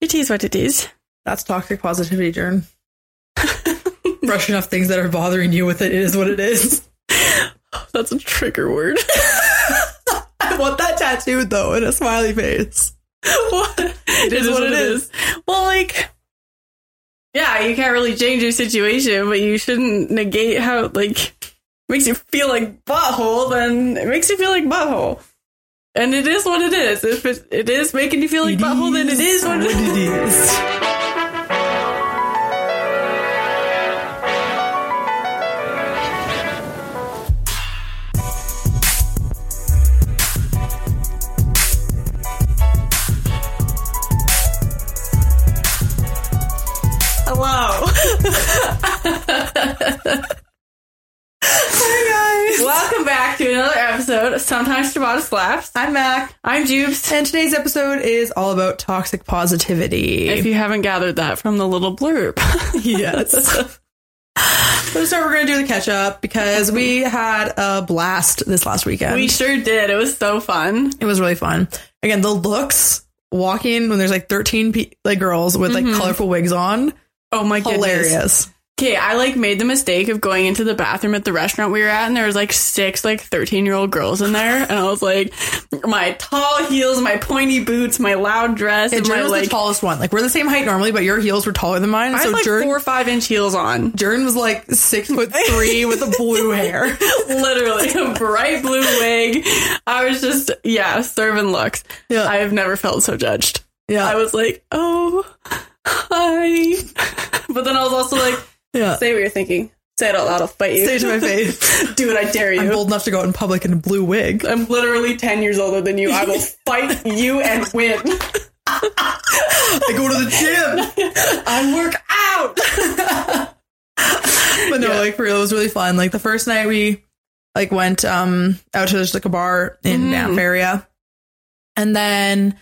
It is what it is. That's toxic positivity, Jern. Brushing off things that are bothering you with it is what it is. That's a trigger word. I want that tattooed though in a smiley face. what? It is what it is. Well, like, yeah, you can't really change your situation, but you shouldn't negate how like makes you feel like butthole. Then it makes you feel like butthole, and it is what it is. If it, it is making you feel like butthole, then it is what it is. Ciabatta Slaps. I'm Mak. I'm Jubes. And today's episode is all about toxic positivity. If you haven't gathered that from the little blurb. yes. So to start, we're going to do the catch up because we had a blast this last weekend. we sure did. It was so fun. it was really fun. Again, the looks walking when there's like 13 pe- like girls with like mm-hmm. colorful wigs on, Oh my goodness. hilarious. Okay, I like made the mistake of going into the bathroom at the restaurant we were at, and there was like six like thirteen year old girls in there, and I was like, my tall heels, my pointy boots, my loud dress, And and Jern my was like, the tallest one. Like we're the same height normally, but your heels were taller than mine. I so had like Jern, four or five inch heels on, Jern was like six foot three with a blue hair. literally a bright blue wig. I was just yeah, serving looks. Yeah. I have never felt so judged. Yeah. I was like, oh, hi, but then I was also like, Yeah. say what you're thinking. Say it out loud. I'll fight you. Say it to my face. Do it. I dare you. I'm bold enough to go out in public in a blue wig. I'm literally 10 years older than you. I will fight you and win. I go to the gym. I work out. But no, Yeah. like for real, it was really fun. Like the first night we like went um out to just like a bar in Mhm. Banff area. And then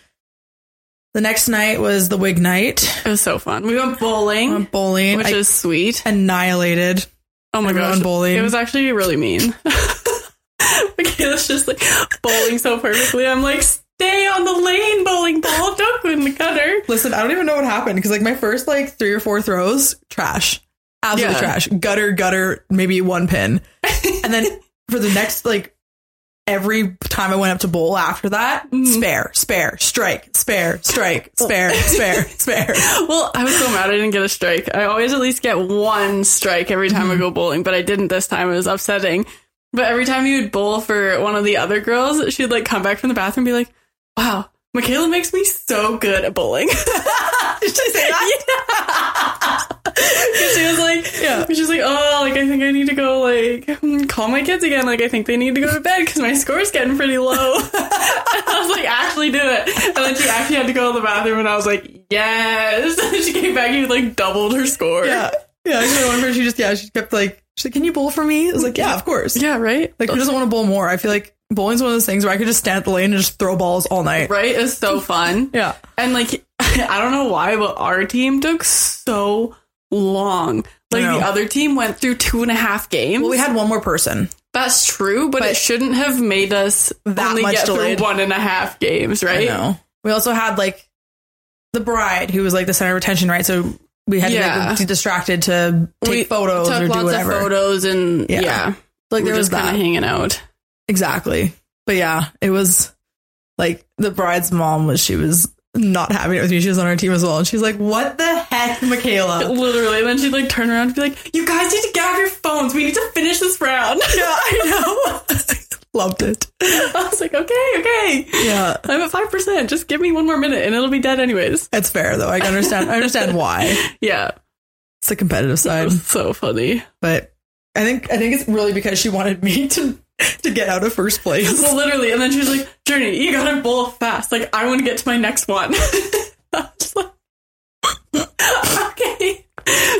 the next night was the wig night. It was so fun. We went bowling, Went bowling. which I is sweet. annihilated. Oh my gosh. bowling. It was actually really mean. Michaela's just like bowling so perfectly. I'm like, stay on the lane, bowling ball. Don't go in the gutter. Listen, I don't even know what happened because like my first like three or four throws, trash. Absolutely Yeah. trash. Gutter, gutter, maybe one pin. and then for the next like every time I went up to bowl after that, Mm-hmm. spare, spare, strike, spare, strike, spare, spare, spare. Well, I was so mad I didn't get a strike. I always at least get one strike every time Mm-hmm. I go bowling, but I didn't this time. It was upsetting. But every time you would bowl for one of the other girls, she'd like come back from the bathroom and be like, wow, Michaela makes me so good at bowling. Did she say that? she was like, Yeah. she's like, oh, like I think I need to go like call my kids again. Like I think they need to go to bed because my score's getting pretty low. I was like, actually do it. And then she actually had to go to the bathroom, and I was like, yes. She came back and like doubled her score. Yeah. Yeah. One person, she just, yeah, she kept like, she's like, can you bowl for me? I was like, yeah, of course. yeah, right. Like, who doesn't want to bowl more? I feel like bowling's one of those things where I could just stand at the lane and just throw balls all night. right? It's so fun. Yeah. And like, I don't know why, but our team took so long. Like the other team went through two and a half games. Well, we had one more person. That's true, but, But- it shouldn't have made us That only much get delayed. through one and a half games, right? I. We also had like the bride who was like the center of attention, right? So we had to Yeah. like, be distracted to take We photos Took or lots do whatever. of photos and Yeah. yeah, Like we're there was just kind of hanging out. Exactly. But yeah, it was like the bride's mom was she was not having it with me. She was on our team as well. And she's like, What the heck, Michaela? Literally, and then she'd like turn around and be like, "You guys need to get off your phones. We need to finish this round." yeah, I know. Loved it. I was like, "Okay, okay, Yeah. I'm at five percent. Just give me one more minute, and it'll be dead anyways." It's fair though. I can understand I understand why. Yeah, It's the competitive it side. was so funny. But I think I think it's really because she wanted me to to get out of first place. Well, literally, and then she was like, "Journey, you gotta bowl fast. Like, I want to get to my next one." Like, okay.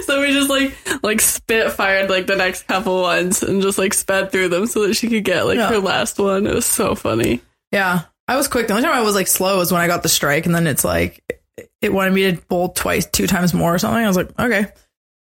So we just like like spit fired like the next couple ones and just like sped through them so that she could get like Yeah. her last one. It was so funny. Yeah. I was quick. The only time I was like slow was when I got the strike, and then it's like it wanted me to bowl twice, two times more or something. I was like, okay,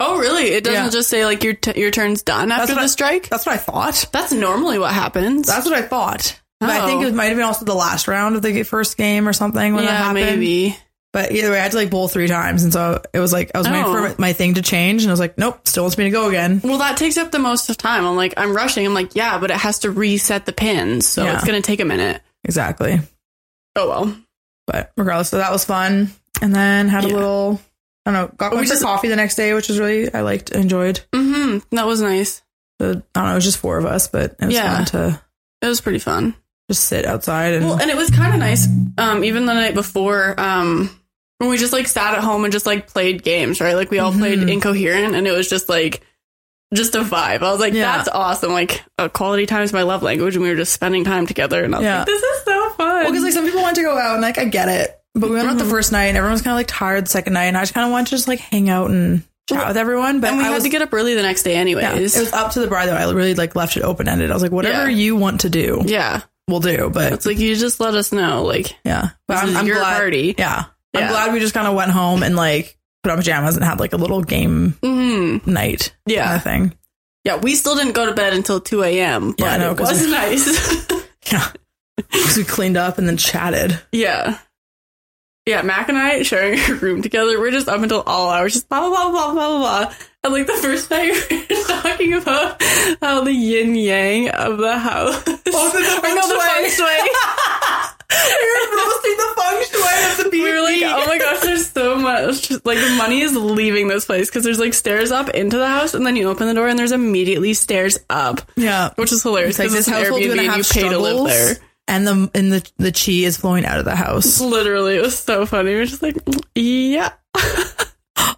Oh, really? It doesn't Yeah. just say like your t- your turn's done after what the I- strike. that's what I thought. That's normally what happens. That's what I thought. But I think Oh. it might have been also the last round of the first game or something when that happened. yeah, happened. maybe. But either way, I had to like bowl three times, and so it was like I was waiting Oh. for my thing to change, and I was like, nope, still wants me to go again. Well, that takes up the most of time. I'm like, I'm rushing. I'm like, yeah, but it has to reset the pins, so Yeah. it's gonna take a minute. Exactly. Oh well. But regardless, so that was fun, and then had a Yeah. little. I don't know. Got We just- coffee the next day, which was really I liked, enjoyed. Mm-hmm. That was nice. The, I don't know. It was just four of us, but it was Yeah. fun to It was pretty fun. just sit outside and Well, and it was kind of nice. Um, even the night before, um, when we just like sat at home and just like played games, right? Like we all played Mhm. Incohearent, and it was just like just a vibe. I was like, Yeah. that's awesome. Like uh, quality time is my love language, and we were just spending time together. And I was Yeah. like, this is so fun. Well, because like some people want to go out and like I get it, but we went out the first night and everyone was kind of like tired the second night, and I just kind of wanted to just like hang out and chat Well, with everyone. But and we I had was to get up early the next day, yeah, anyways. it was up to the bride though. I really like left it open ended. I was like, whatever Yeah. you want to do, yeah, we'll do. But it's like you just let us know. Like yeah, but this I'm, is I'm your glad. party. Yeah, yeah. I'm glad we just kind of went home and like put on pajamas and had like a little game hmm night Yeah. kind of thing. Yeah, we still didn't go to bed until two a.m. But Yeah, know, it was we- nice. Yeah, because we cleaned up and then chatted. Yeah. Yeah, Mak and I sharing a room together, we're just up until all hours, just blah, blah, blah, blah, blah, blah, blah. And like the first night, we were talking about how the yin yang of the house. the Or no, the feng shui. we were roasting the feng shui of the We were like, oh my gosh, there's so much. Like, the money is leaving this place because there's like stairs up into the house, and then you open the door, and there's immediately stairs up, yeah. which is hilarious. It's like this it's an household's Airbnb gonna and have you pay to live there. And the and the the chi is flowing out of the house. Literally, it was so funny. We are just like, yeah.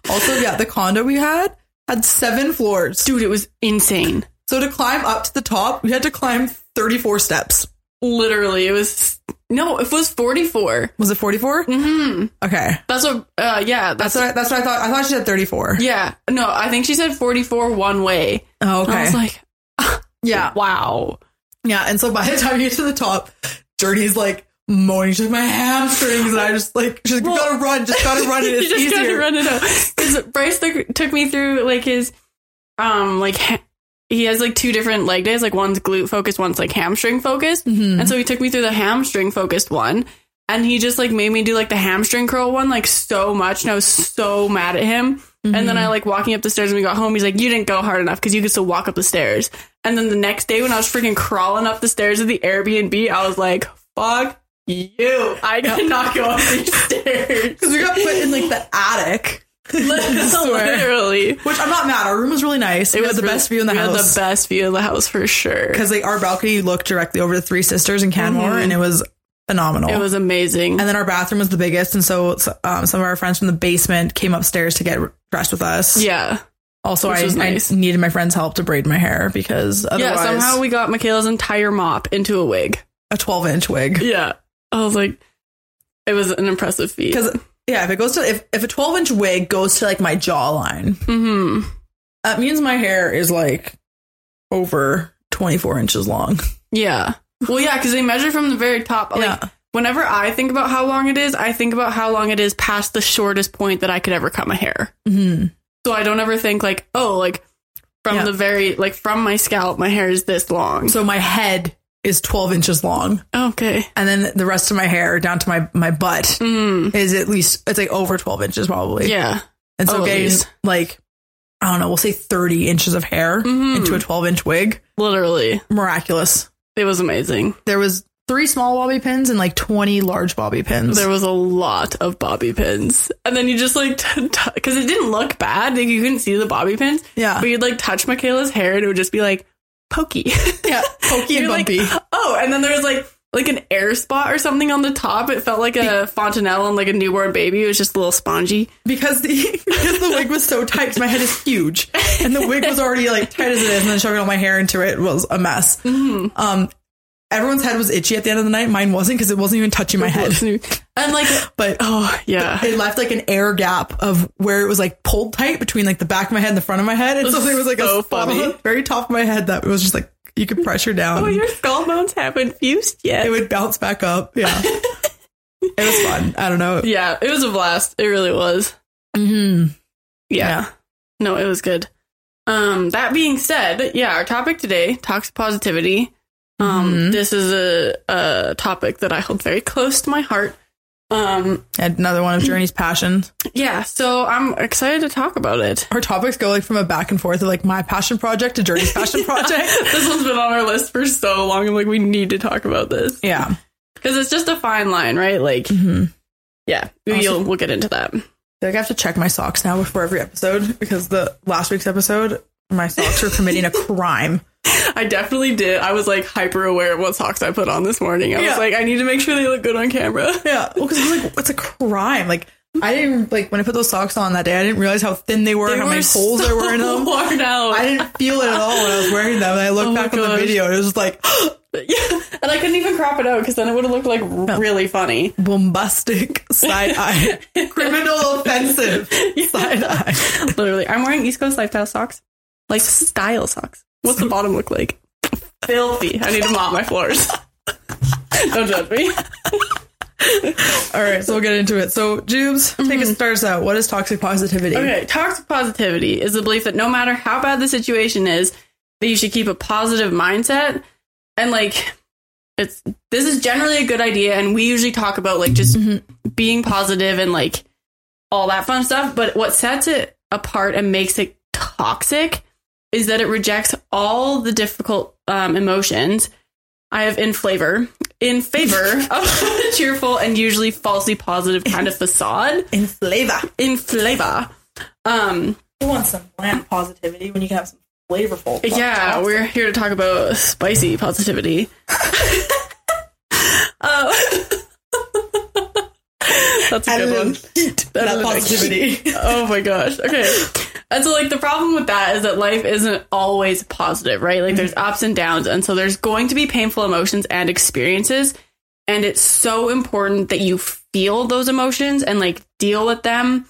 Also, yeah, the condo we had had seven floors. Dude, it was insane. So to climb up to the top, we had to climb 34 steps. Literally, it was no, it was forty four. Was it 44? Mm-hmm. Okay. That's what. Uh, yeah, that's That's what I, that's what I thought. I thought she said 34. yeah. No, I think she said forty four one way. Oh, And I was like, yeah. wow. Yeah. And so by the time you get to the top, Journey's like moaning. She's like, my hamstrings. And I just like, she's like, you gotta run. Just gotta run. It. you It's just gotta easier. run it out. Because Bryce took, took me through like his, um, like ha- he has like two different leg days. Like one's glute focused, one's like hamstring focused. Mhm. And so he took me through the hamstring focused one. And he just like made me do like the hamstring curl one like so much. And I was so mad at him. And Mm-hmm. then I like walking up the stairs when we got home. He's like, you didn't go hard enough because you could still walk up the stairs. And then the next day when I was freaking crawling up the stairs of the Airbnb, I was like, fuck you. I cannot go up these stairs. Because we got put in like the attic. swear. Literally. Which I'm not mad. Our room was really nice. It, was the really- best view in the we house. had the best view in the house for sure. because like our balcony looked directly over the Three Sisters in Canmore, Mhm. and it was phenomenal. It was amazing. and then our bathroom was the biggest, and so um, some of our friends from the basement came upstairs to get dressed with us. yeah. Also, I, nice. I needed my friend's help to braid my hair because otherwise, Yeah, somehow we got Michaela's entire mop into a wig. a 12 inch wig. Yeah. I was like, it was an impressive feat. Because yeah, if it goes to if if a 12 inch wig goes to like my jawline, hmm that means my hair is like over 24 inches long. Yeah. Well, yeah, because they measure from the very top. Like, Yeah. whenever I think about how long it is, I think about how long it is past the shortest point that I could ever cut my hair. hmm So I don't ever think like, oh, like from Yeah. the very like from my scalp, my hair is this long. So my head is 12 inches long, Okay. and then the rest of my hair down to my my butt Mm, is at least it's like over 12 inches probably. yeah. And so Oh, getting like, I don't know, we'll say 30 inches of hair Mhm. into a 12 inch wig. Literally, Miraculous. it was amazing. There was three small bobby pins and like 20 large bobby pins. There was a lot of bobby pins, and then you just like because it didn't look bad. Like you couldn't see the bobby pins, yeah. but you'd like touch Michaela's hair, and it would just be like pokey. yeah. Pokey and You're like, bumpy. oh, and then there was like like an air spot or something on the top. It felt like a fontanelle on like a newborn baby. It was just a little spongy. because the because the wig was so tight my head is huge and the wig was already like tight as it is and then shoving all my hair into it was a mess Mm-hmm. um everyone's head was itchy at the end of the night mine wasn't because it wasn't even touching my head And like, but oh yeah, it left like an air gap of where it was like pulled tight between like the back of my head and the front of my head and so there was like So a spot on funny. the very top of my head that was just like you could pressure down oh your skull bones haven't fused yet. it would bounce back up yeah it was fun i don't know yeah, it was a blast. It really was. mm-hmm. Yeah. Yeah. No, it was good. Um, that being said, yeah, our topic today, toxic positivity. Um, Mhm. this is a, a topic that I hold very close to my heart Um, And another one of Journey's passions. yeah, so I'm excited to talk about it. Our topics go like from a back and forth of like my passion project to Journey's passion project. This one's been on our list for so long. I'm like, we need to talk about this Yeah. because it's just a fine line, right? Like, Mm-hmm. yeah, we'll, we'll get into that. like I have to check my socks now before every episode because the last week's episode, my socks were committing a crime. I definitely did. I was like hyper aware of what socks I put on this morning. I Yeah. was like, I need to make sure they look good on camera. Yeah, well, because I was like it's a crime. Like I didn't like when I put those socks on that day. I didn't realize how thin they were, They how were many holes there were in them. worn out. I didn't feel it at all when I was wearing them. And I looked Oh back on the video and it was just like yeah, and I couldn't even crop it out because then it would have looked like really funny. bombastic side eye, criminal offensive side eye. Literally, I'm wearing East Coast lifestyle socks, like style socks. What's the bottom look like? Filthy. I need to mop my floors. Don't judge me. All right, so we'll get into it. So, Jubes, take mm-hmm. us start us out. What is toxic positivity? Okay, toxic positivity is the belief that no matter how bad the situation is, that you should keep a positive mindset. And like it's this is generally a good idea and we usually talk about like just mm-hmm. being positive and like all that fun stuff, but what sets it apart and makes it toxic is that it rejects all the difficult um, emotions I have in flavor in favor of a cheerful and usually falsely positive kind of facade In flavor. in flavor. Um, Who wants some bland positivity when you can have some flavorful? yeah, we're here to talk about spicy positivity. uh, that's a I good one. That that positivity. Oh my gosh. Okay. And so like the problem with that is that life isn't always positive, right? Like there's ups and downs and so there's going to be painful emotions and experiences and it's so important that you feel those emotions and like deal with them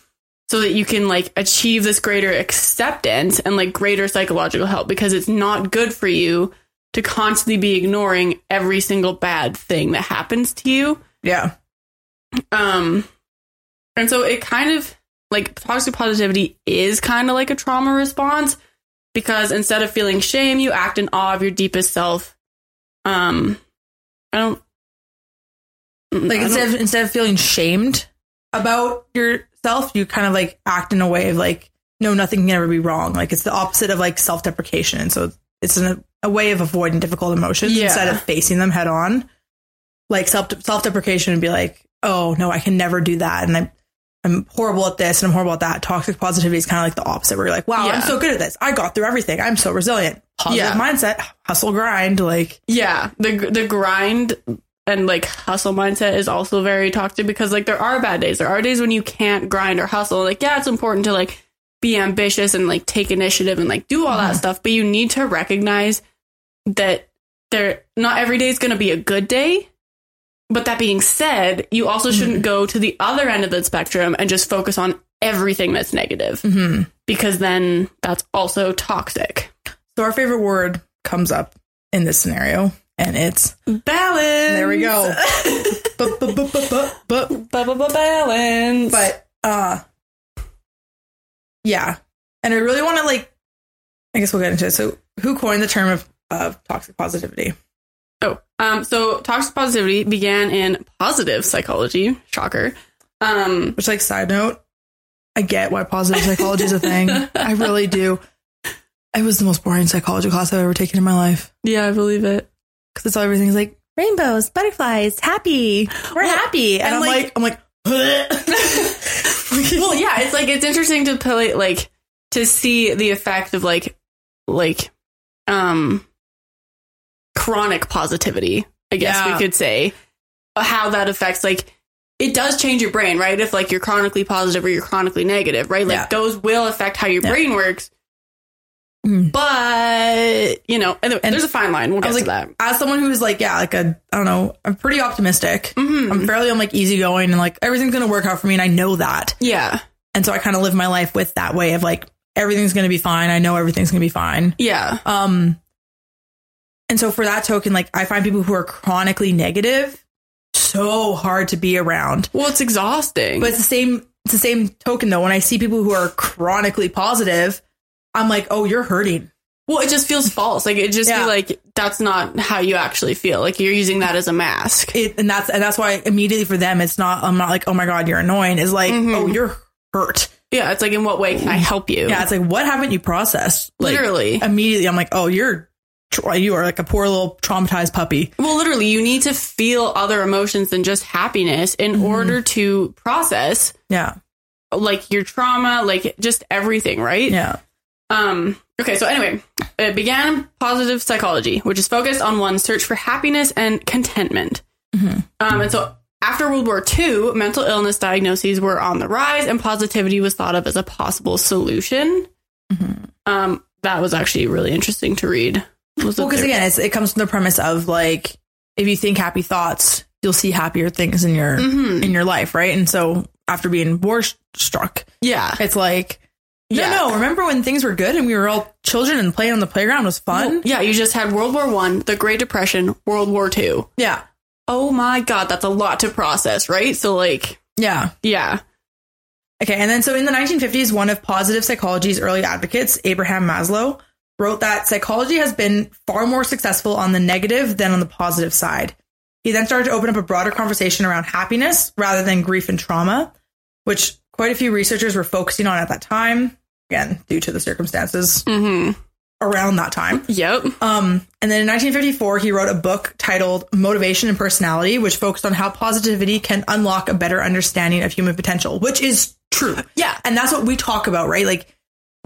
so that you can like achieve this greater acceptance and like greater psychological help because it's not good for you to constantly be ignoring every single bad thing that happens to you. yeah. Um, and so it kind of like toxic positivity is kind of like a trauma response because instead of feeling shame, you act in awe of your deepest self. Um, I don't Like I instead don't- of instead of feeling shamed about yourself, you kind of like act in a way of like, no, nothing can ever be wrong. Like it's the opposite of like self deprecation. And so it's an, a way of avoiding difficult emotions Yeah. instead of facing them head on. Like self self deprecation would be like, oh no, I can never do that, and I'm I'm horrible at this and I'm horrible at that. Toxic positivity is kind of like the opposite, where you're like, wow, Yeah. I'm so good at this. I got through everything. I'm so resilient. Positive Yeah. mindset, hustle, grind. Like yeah, the the grind and like hustle mindset is also very toxic because like there are bad days. There are days when you can't grind or hustle. Like yeah, it's important to like be ambitious and like take initiative and like do all that mm-hmm. stuff, but you need to recognize that there not every day is going to be a good day. But that being said, you also shouldn't go to the other end of the spectrum and just focus on everything that's negative mhm. because then that's also toxic. So our favorite word comes up in this scenario, and it's Balance. there we go. balance. but, uh, yeah. And I really want to like, I guess we'll get into it. So, who coined the term of, of toxic positivity? Oh, um, so toxic positivity began in positive psychology. Shocker. Um, Which, like, side note, I get why positive psychology is a thing. I really do. It was the most boring psychology class I've ever taken in my life yeah, I believe it. because it's all everything's like rainbows, butterflies, happy. We're Well, happy, and, and, I'm like- like, I'm like, Well, yeah, it's like it's interesting to play like to see the effect of like like um chronic positivity. I guess Yeah. we could say how that affects like it does change your brain, right? If like you're chronically positive or you're chronically negative, right? Like Yeah. those will affect how your Yeah. brain works. Mm. But you know, anyway, And there's a fine line. We'll I get was to like, that. as someone who's like, yeah, like a, I don't know, I'm pretty optimistic. Mhm. I'm fairly, I'm like easygoing and like everything's gonna work out for me, and I know that. Yeah, And so I kind of live my life with that way of like everything's gonna be fine. I know everything's gonna be fine. yeah, Um, and so for that token, like I find people who are chronically negative so hard to be around. Well, it's exhausting. But it's the same. It's the same token though. When I see people who are chronically positive, I'm like, oh, you're hurting. Well, it just feels false. Like it just Yeah. be like that's not how you actually feel. Like you're using that as a mask. It, and that's and that's why immediately for them it's not I'm not like oh my god you're annoying is like Mm-hmm. oh you're hurt Yeah, it's like in what way can I help you? yeah it's like what haven't you processed Like, Literally. immediately I'm like oh you're you are like a poor little traumatized puppy Well, literally, you need to feel other emotions than just happiness in Mm-hmm. order to process yeah like your trauma, like just everything, right? yeah Um, okay, so anyway, it began positive psychology, which is focused on one's search for happiness and contentment. Mm-hmm. Um, and so after World War II, mental illness diagnoses were on the rise, and positivity was thought of as a possible solution. Mm-hmm. Um, that was actually really interesting to read. Well because again it's, it comes from the premise of like if you think happy thoughts you'll see happier things in your Mhm. in your life right and so after being war struck yeah, it's like no Yeah. no remember when things were good and we were all children and playing on the playground was fun yeah, you just had World War One, the Great Depression, World War Two. yeah Oh my God, that's a lot to process, right? So like, yeah yeah, Okay, and then so in the 1950s, one of positive psychology's early advocates, Abraham Maslow, wrote that psychology has been far more successful on the negative than on the positive side. He then started to open up a broader conversation around happiness rather than grief and trauma, which quite a few researchers were focusing on at that time, again, due to the circumstances mm-hmm. around that time. yep, Um, and then in 1954, he wrote a book titled Motivation and Personality, which focused on how positivity can unlock a better understanding of human potential, which is true. yeah, And that's what we talk about, right? Like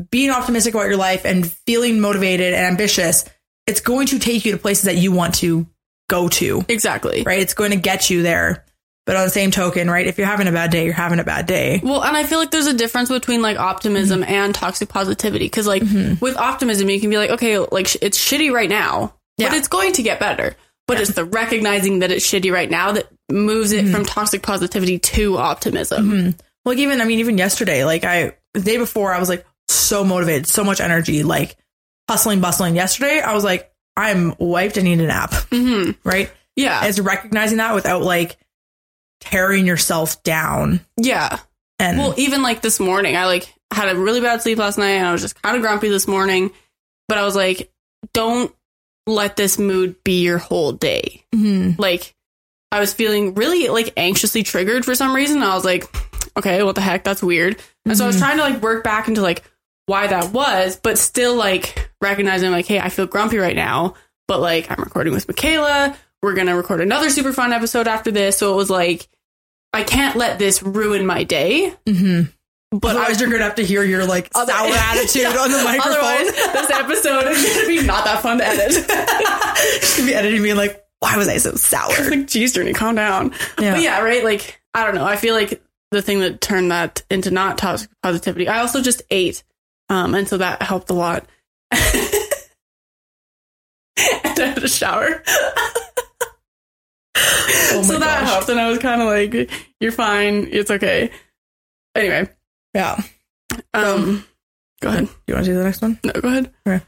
being optimistic about your life and feeling motivated and ambitious. It's going to take you to places that you want to go to, exactly. right? It's going to get you there. But on the same token, right? If you're having a bad day, you're having a bad day. Well, and I feel like there's a difference between like optimism Mm-hmm. and toxic positivity. Cause like with optimism, you can be like, okay, like sh- it's shitty right now, but it's going to get better. But it's the recognizing that it's shitty right now that moves Mm-hmm. it from toxic positivity to optimism. Like even, I mean, even yesterday, like I, the day before, I was like so motivated, so much energy, like hustling, bustling. Yesterday, I was like, I'm wiped. I need a nap, hmm right? Yeah. It's recognizing that without like tearing yourself down. yeah. And Well, even like this morning, I like had a really bad sleep last night and I was just kind of grumpy this morning. But I was like, don't let this mood be your whole day. Mhm. Like, I was feeling really like anxiously triggered for some reason. I was like, okay, what the heck? That's weird. And so I was trying to like work back into like why that was, but still like recognizing like, hey, I feel grumpy right now, but like I'm recording with Michaela. We're to record another super fun episode after this. So it was like, I can't let this ruin my day. Mhm. But Otherwise, you're gonna have to hear your like sour attitude Yeah. on the microphone. Otherwise, this episode is to be not that fun to edit. She's gonna be editing me like, why was I so sour? like, geez, Journey, calm down. Yeah. But yeah, right? Like, I don't know. I feel like the thing that turned that into not toxic positivity, I also just ate. Um, and so that helped a lot. and I had a shower. Oh so that gosh. helped. And I was kind of like, you're fine. It's okay. Anyway, Yeah. um, go ahead. Do You want to do the next one? No, go ahead. Okay,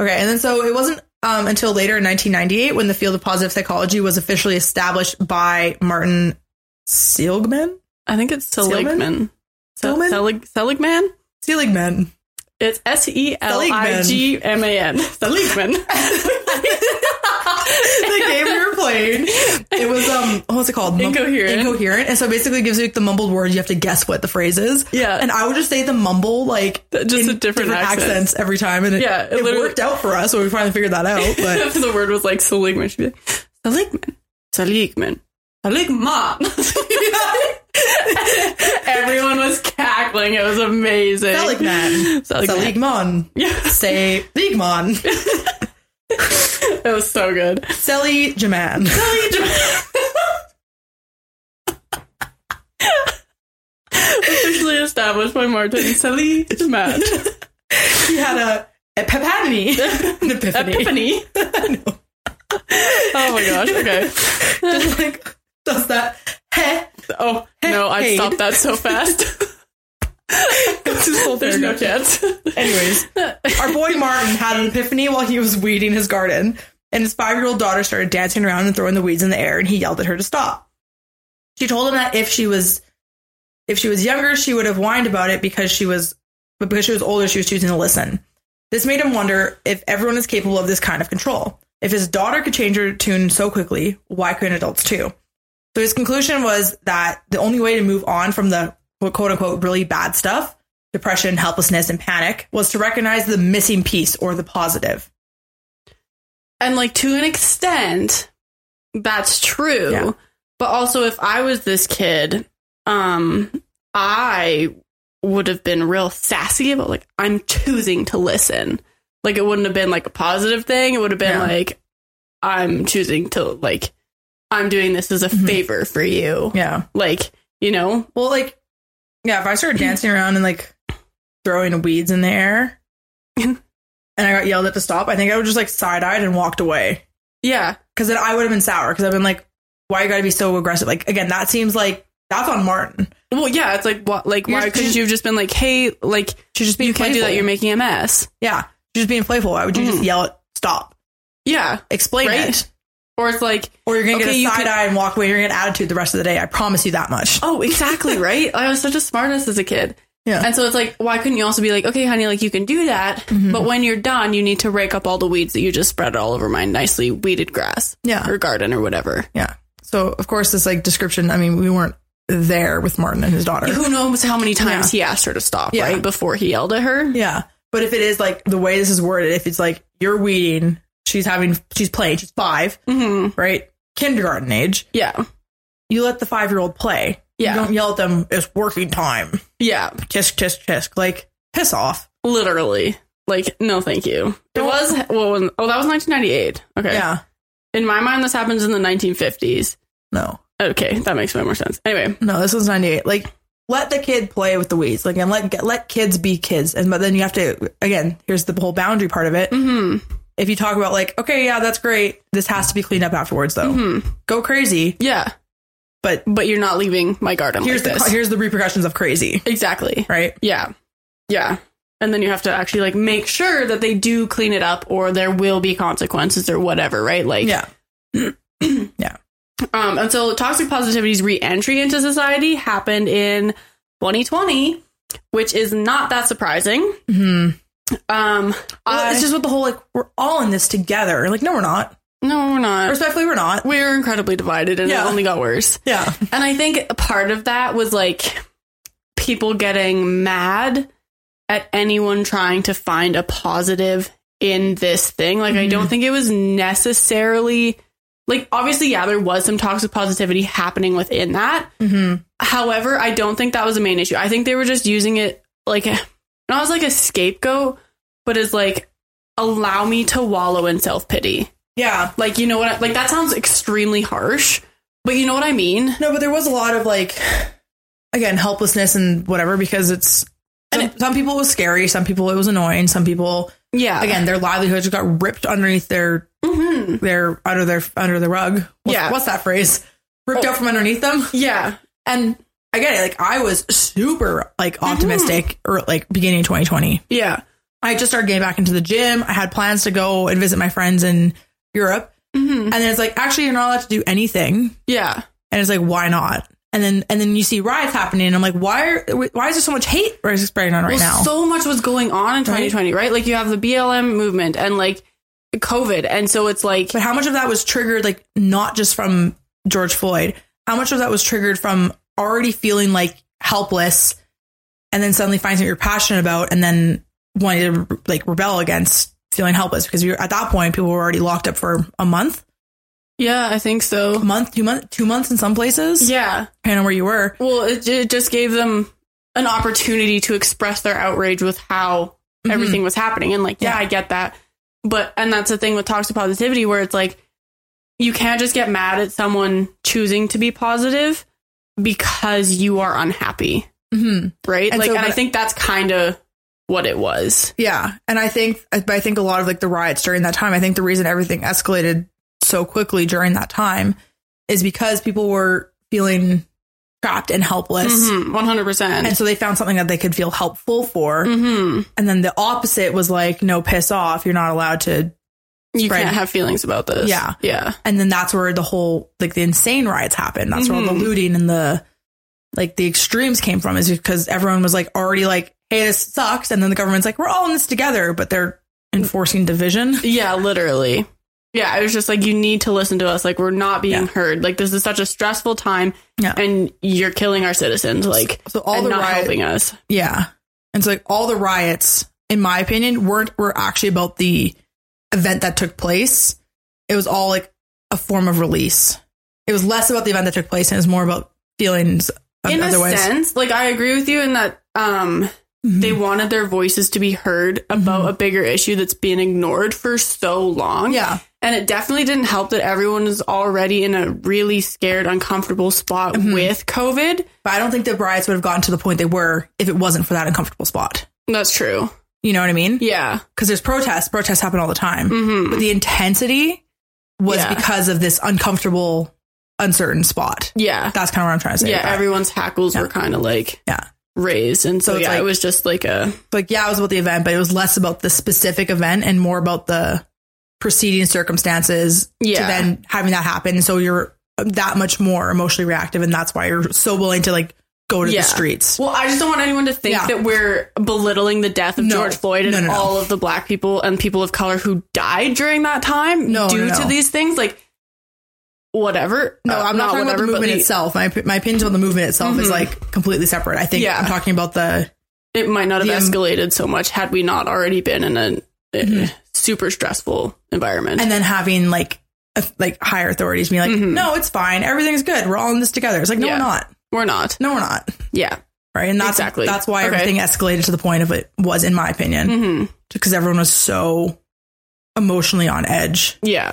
Okay. and then so it wasn't um, until later in 1998 when the field of positive psychology was officially established by Martin Seligman. I think it's Seligman? Seligman. Se- Seligman? Seligman? Seligman. It's S E L I G M A N. The Seligman. the game we were playing, it was um, what's it called? Mum- Incohearent. Incohearent, and so basically gives you like, the mumbled words. You have to guess what the phrase is. Yeah. and I would just say the mumble like Just in a different accent. accents every time, and it, Yeah, it it, worked out for us. So we finally figured that out. But the word was like Seligman, she'd be like, Seligman. Seligman. Seligman. Everyone was cackling. It was amazing. Seligman, Seligman. Yeah. say Seligman, It was so good. Seligman. Officially established by Martin Seligman. He had a epiphany, an epiphany. Epiphany. Oh my gosh. Okay. Just like does that. Heh. Oh, no, I stopped that so fast. It's his whole There's no chance. Anyways, our boy Martin had an epiphany while he was weeding his garden, and his five year old daughter started dancing around and throwing the weeds in the air, and he yelled at her to stop. She told him that if she was if she was younger, she would have whined about it because she was but because she was older, she was choosing to listen. This made him wonder if everyone is capable of this kind of control. If his daughter could change her tune so quickly, why couldn't adults too? So his conclusion was that the only way to move on from the quote unquote really bad stuff, depression, helplessness, and panic, was to recognize the missing piece or the positive. And like to an extent, that's true. Yeah. But also if I was this kid, um, I would have been real sassy about like, I'm choosing to listen. Like it wouldn't have been like a positive thing. It would have been Yeah. like, I'm choosing to like, I'm doing this as a Mhm. favor for you. Yeah. Like, you know? Well, like, yeah, if I started dancing around and like throwing weeds in the air and I got yelled at to stop, I think I would just like side eyed and walked away. Yeah. Cause then I would have been sour because I've been like, why you gotta be so aggressive? Like, again, that seems like that's on Martin. Well, yeah, it's like what like why You're- couldn't you have just been like, hey, like She's just being you can't do that, you're making a mess. Yeah. She's just being playful. Why would you just Mhm. yell at stop? Yeah. Explain Right? it. Or it's like, Or you're gonna Okay, get a you side could- eye and walk away. You're gonna get attitude the rest of the day. I promise you that much. oh, exactly, right? I was such a smartass as a kid. Yeah. And so it's like, why couldn't you also be like, okay, honey, like you can do that, Mm-hmm. but when you're done, you need to rake up all the weeds that you just spread all over my nicely weeded grass Yeah. or garden or whatever. Yeah. So of course this like description, I mean, we weren't there with Martin and his daughter. Who knows how many times Yeah. he asked her to stop, Yeah. right? Before he yelled at her. Yeah. But if it is like the way this is worded, if it's like you're weeding, she's having, she's playing, she's five, hmm right? Kindergarten age, Yeah. you let the five year old play. Yeah. You don't yell at them, it's working time. Yeah. Tisk, tisk, tisk. Like, piss off. Literally. Like, no, thank you. It was, well, when- oh, that was 1998. Okay. Yeah. In my mind, this happens in the 1950s. No. Okay, that makes way more sense. Anyway, No, this was 98. Like, let the kid play with the weeds. Like, and let, let kids be kids. And, but then you have to, again, here's the whole boundary part of it. hmm If you talk about like, okay, yeah, that's great. This has to be cleaned up afterwards though. hmm Go crazy. yeah, But but you're not leaving my garden here's like the, this. here's the repercussions of crazy, exactly. right? Yeah, yeah. And then you have to actually like make sure that they do clean it up, or there will be consequences or whatever, right? Like, Yeah. Yeah. Um, and so toxic positivity's re-entry into society happened in 2020, which is not that surprising. hmm Um, Well, I- it's just with the whole like we're all in this together. Like, no, we're not. no, we're not. Respectfully, we're not. We're incredibly divided, and Yeah. it only got worse. Yeah. And I think a part of that was like people getting mad at anyone trying to find a positive in this thing. Like, I don't think it was necessarily like, obviously, yeah, there was some toxic positivity happening within that. hmm However, I don't think that was the main issue. I think they were just using it like not as like a scapegoat, but as like allow me to wallow in self pity. Yeah. Like, you know what? I, like that sounds extremely harsh, but you know what I mean. No, but there was a lot of like, again, helplessness and whatever because it's. Some, And some people it was scary. Some people it was annoying. Some people, Yeah. again, their livelihoods got ripped underneath their hmm their under their under the rug. What's, Yeah. what's that phrase? Ripped Oh. out from underneath them. Yeah. And I get it. Like I was super like optimistic or like beginning of 2020. Yeah. I just started getting back into the gym. I had plans to go and visit my friends in Europe. hmm And then it's like, actually, you're not allowed to do anything. Yeah. And it's like, why not? And then and then you see riots happening. And I'm like, why are why is there so much hate spreading on right well, now? so much was going on in 2020, right? Like you have the BLM movement and like COVID, and so it's like but how much of that was triggered, like not just from George Floyd? How much of that was triggered from already feeling like helpless, and then suddenly finding something you're passionate about, and then wanting to like rebel against feeling helpless because you're at that point people were already locked up for a month, yeah, I think a so. month, two months, two months in some places. Yeah. depending on where you were. Well, it, it just gave them an opportunity to express their outrage with how Mhm. everything was happening. And like, yeah, Yeah. I get that. But, and that's the thing with toxic positivity where it's like, you can't just get mad at someone choosing to be positive because you are unhappy, Mm-hmm. right? And like, so- and I think that's kind of what it was. Yeah, and I think, but I think a lot of like the riots during that time. I think the reason everything escalated so quickly during that time is because people were feeling trapped and helpless, Mhm, 100%. and so they found something that they could feel helpful for. hmm And then the opposite was like, no, piss off. You're not allowed to. You Spread- can't have feelings about this. Yeah. Yeah. And then that's where the whole like the insane riots happened. That's where all the Mhm. looting and the like the extremes came from. Is because everyone was like already like, hey, this sucks, and then the government's like, we're all in this together, but they're enforcing division. Yeah, literally. Yeah, it was just like you need to listen to us. Like we're not being Yeah. heard. Like this is such a stressful time, Yeah. and you're killing our citizens. Like So all and the not riot- helping us. Yeah. And so like all the riots, in my opinion, weren't were actually about the event that took place. It was all like a form of release. It was less about the event that took place and it was more about feelings of In a sense, like I agree with you in that um Mhm. they wanted their voices to be heard about Mhm. a bigger issue that's been ignored for so long. Yeah. And it definitely didn't help that everyone is already in a really scared, uncomfortable spot Mhm. with COVID. But I don't think the riots would have gotten to the point they were if it wasn't for that uncomfortable spot. That's true. You know what I mean? Yeah. Because there's protests. Protests happen all the time. hmm But the intensity was Yeah. because of this uncomfortable, uncertain spot. Yeah. That's kind of what I'm trying to say. Yeah. Everyone's hackles Yeah. were kind of like Yeah. raised. And so, So yeah, like- it was just like a, like yeah, it was about the event, but it was less about the specific event and more about the preceding circumstances Yeah. to then having that happen. So you're that much more emotionally reactive, and that's why you're so willing to like go to Yeah. the streets. well, I just don't want anyone to think Yeah. that we're belittling the death of No. George Floyd and No, no, no. all of the black people and people of color who died during that time No, due no, to these things. Like, whatever. No, Uh, I'm not, talking about the movement the- itself. My my opinions on the movement itself is Mhm. like completely separate. I think Yeah. I'm talking about the It might not have The, um, escalated so much had we not already been in a, a Mhm. super stressful environment. and then having like like higher authorities being like, Mhm. no, it's fine, everything's good, we're all in this together. It's like, no, Yeah. we're not. We're not. No, we're not. Yeah. Right, and that's Exactly. that's why Okay. everything escalated to the point of it was, in my opinion. hmm because everyone was so emotionally on edge Yeah.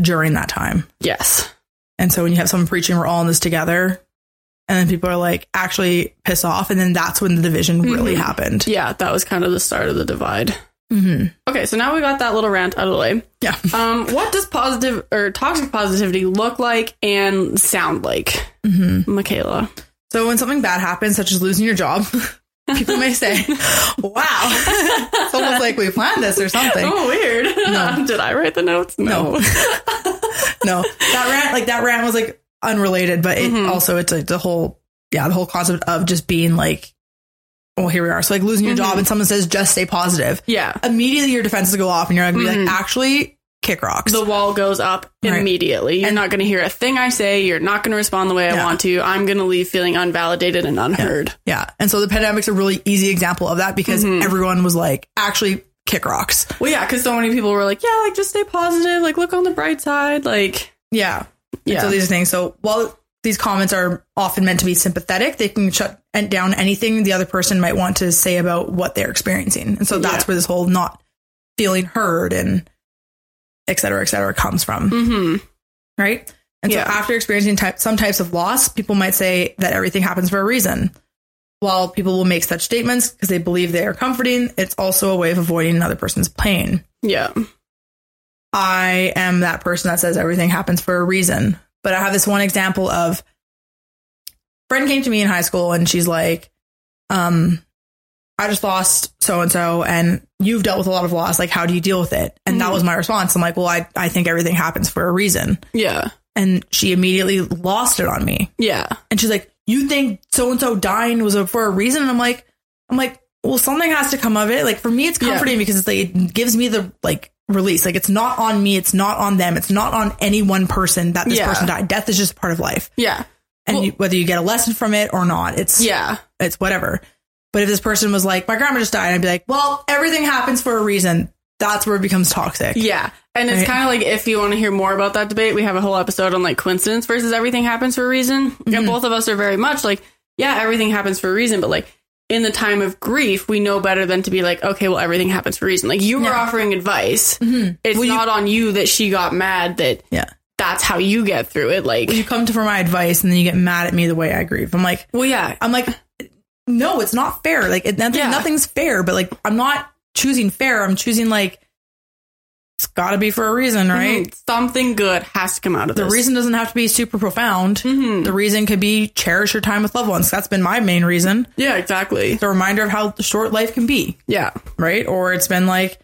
during that time. Yes. And so when you have someone preaching, we're all in this together, and then people are like actually piss off, and then that's when the division really Mhm. happened. Yeah. That was kind of the start of the divide. Mm-hmm. Okay. So now we got that little rant out of the way. Yeah. Um, what does positive or toxic positivity look like and sound like, hmm Michaela? So when something bad happens, such as losing your job, people may say, "Wow, it's almost like we planned this or something." Oh, weird. No. Did I write the notes? No. no, that rant, like that rant, was like unrelated, but it Mhm. also it's like the whole, yeah, the whole concept of just being like, well, here we are. So like losing your job, Mhm. and someone says, "Just stay positive." yeah. Immediately, your defenses go off, and you're gonna be Mhm. like, "Actually, kick rocks." The wall goes up Right. immediately. You're And- not going to hear a thing I say. You're not going to respond the way I want to. I'm going to leave feeling unvalidated and unheard. yeah, and so the pandemic's a really easy example of that because Mhm. everyone was like, "Actually, kick rocks." Well, yeah, because so many people were like, yeah, like just stay positive. Like look on the bright side. Like, Yeah, yeah. So these things. So while these comments are often meant to be sympathetic, they can shut down anything the other person might want to say about what they're experiencing. And so that's Yeah. where this whole not feeling heard and et cetera, et cetera comes from. hmm Right. And Yeah. so after experiencing type, some types of loss, people might say that everything happens for a reason. While people will make such statements because they believe they are comforting, it's also a way of avoiding another person's pain. Yeah. I am that person that says everything happens for a reason. But I have this one example of friend came to me in high school and she's like, um, I just lost so and so and you've dealt with a lot of loss. Like, how do you deal with it? And that Mhm. was my response. I'm like, well, I, I think everything happens for a reason. Yeah. And she immediately lost it on me. Yeah. And she's like, you think so and so dying was a, for a reason? And I'm like, I'm like, well, something has to come of it. Like for me, it's Yeah. comforting because it's like, it gives me the like release. Like it's not on me. It's not on them. It's not on any one person that this Yeah. person died. Death is just part of life. Yeah. And Well- you, whether you get a lesson from it or not, it's, Yeah. it's whatever. But if this person was like, my grandma just died, I'd be like, well, everything happens for a reason. That's where it becomes toxic. Yeah. And it's Right. kind of like if you want to hear more about that debate, we have a whole episode on like coincidence versus everything happens for a reason. Mm-hmm. And both of us are very much like, yeah, everything happens for a reason, but like in the time of grief, we know better than to be like, okay, well, everything happens for a reason. Like you were Yeah. offering advice. Mhm. It's Well, you- not on you that she got mad that Yeah. That's how you get through it. Like, You come to for my advice and then you get mad at me the way I grieve. I'm like, well, yeah. I'm like, no, it's not fair. Like, it, nothing, Yeah. nothing's fair, but like, I'm not choosing fair. I'm choosing like, it's got to be for a reason, right? Mhm. Something good has to come out of The this. The reason doesn't have to be super profound. Mhm. The reason could be cherish your time with loved ones. That's been my main reason. Yeah, exactly. It's a reminder of how short life can be, Yeah. right? Or it's been like,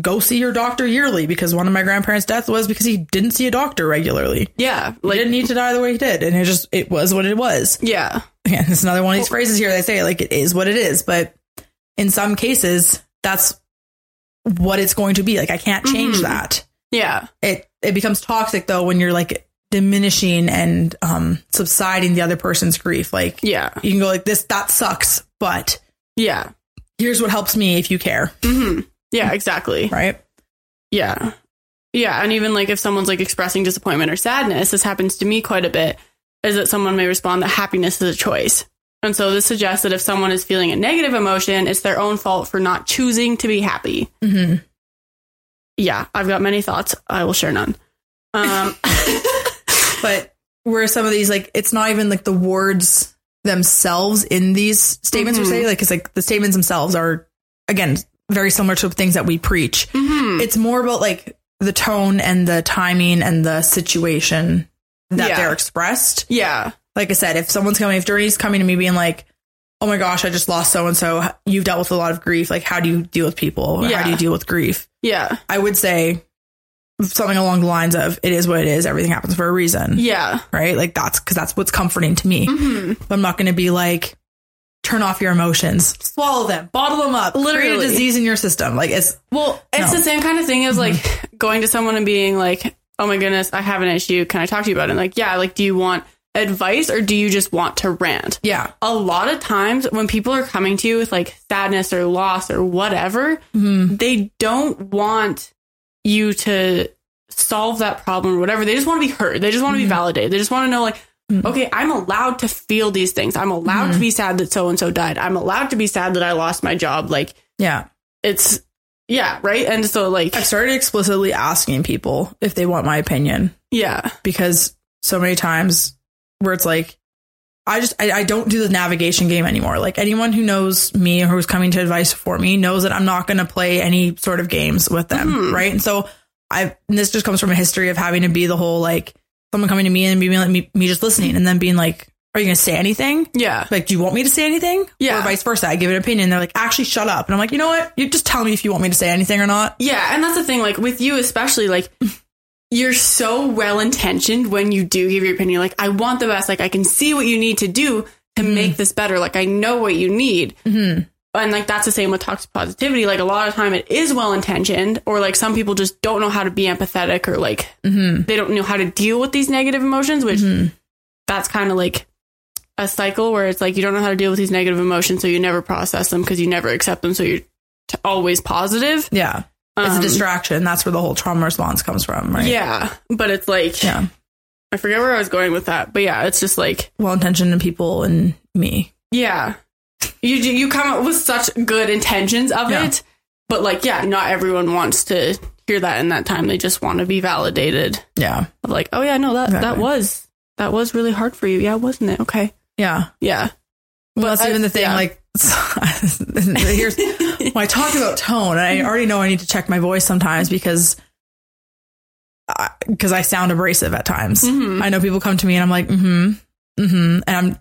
go see your doctor yearly because one of my grandparents' death was because he didn't see a doctor regularly. Yeah. Like, He didn't need to die the way he did, and it just it was what it was. yeah. Again, it's another one of these phrases here. They say like it is what it is, but in some cases, that's what it's going to be. Like I can't change Mhm. that. Yeah. It it becomes toxic though when you're like diminishing and um subsiding the other person's grief. Like Yeah. you can go like this that sucks, but Yeah. here's what helps me if you care, hmm Yeah, exactly. right? Yeah. Yeah. And even like if someone's like expressing disappointment or sadness, this happens to me quite a bit, is that someone may respond that happiness is a choice. And so this suggests that if someone is feeling a negative emotion, it's their own fault for not choosing to be happy. Mm-hmm. Yeah. I've got many thoughts. I will share none. Um, But where some of these like it's not even like the words themselves in these statements Mhm. se, like it's like the statements themselves are again very similar to things that we preach. mhm. It's more about like the tone and the timing and the situation that Yeah. they're expressed. Yeah. Like I said, if someone's coming, if Journey's coming to me being like, "Oh my gosh, I just lost so and so," you've dealt with a lot of grief. Like, how do you deal with people? Or How do you deal with grief? Yeah. I would say something along the lines of, "It is what it is. Everything happens for a reason." Yeah. Right? Like that's because that's what's comforting to me. hmm I'm not going to be like, turn off your emotions, swallow them, bottle them up, create Literally. a disease in your system. Like it's Well, it's No. the same kind of thing as like going to someone and being like, "Oh my goodness, I have an issue. Can I talk to you about it?" And like, yeah, like, do you want advice or do you just want to rant? yeah, A lot of times when people are coming to you with like sadness or loss or whatever, Mhm. they don't want you to solve that problem or whatever. They just want to be heard. They just want to be validated. They just want to know like, okay, I'm allowed to feel these things. I'm allowed to be sad that so and so died. I'm allowed to be sad that I lost my job. Like yeah. it's yeah, right? And so like I've started explicitly asking people if they want my opinion yeah. because so many times where it's like I just I, I don't do the navigation game anymore. Like anyone who knows me or who's coming to advice for me knows that I'm not going to play any sort of games with them, Mhm. right? And so I and this just comes from a history of having to be the whole like someone coming to me and being like me, me just listening and then being like, "Are you going to say anything?" Yeah. Like, do you want me to say anything? Yeah. Or vice versa. I give an opinion. They're like, actually, shut up. And I'm like, you know what? You just tell me if you want me to say anything or not. Yeah, and that's the thing, like with you especially, like you're so well intentioned when you do give your opinion. Like, I want the best, like I can see what you need to do to make this better. Like I know what you need. Mm-hmm. And like that's the same with toxic positivity. Like a lot of time it is well intentioned, or like some people just don't know how to be empathetic or like Mm-hmm. they don't know how to deal with these negative emotions, which Mhm. that's kind of like a cycle where it's like you don't know how to deal with these negative emotions, so you never process them because you never accept them, so you're t- always positive. Yeah. It's Um, a distraction. That's where the whole trauma response comes from, right? Yeah, but it's like Yeah. I forget where I was going with that, but yeah, it's just like Well intentioned people and me. yeah, you you come up with such good intentions of Yeah. it, but like yeah, not everyone wants to hear that in that time. They just want to be validated Yeah. of like, oh yeah, no, that that was that was really hard for you, yeah, wasn't it? Okay, Yeah. yeah, Well, that's I- even the thing. yeah. Like, here's when I talk about tone, I already know I need to check my voice sometimes because because I, sound abrasive at times. Mhm. I know people come to me and I'm like, mm-hmm, mm-hmm, and I'm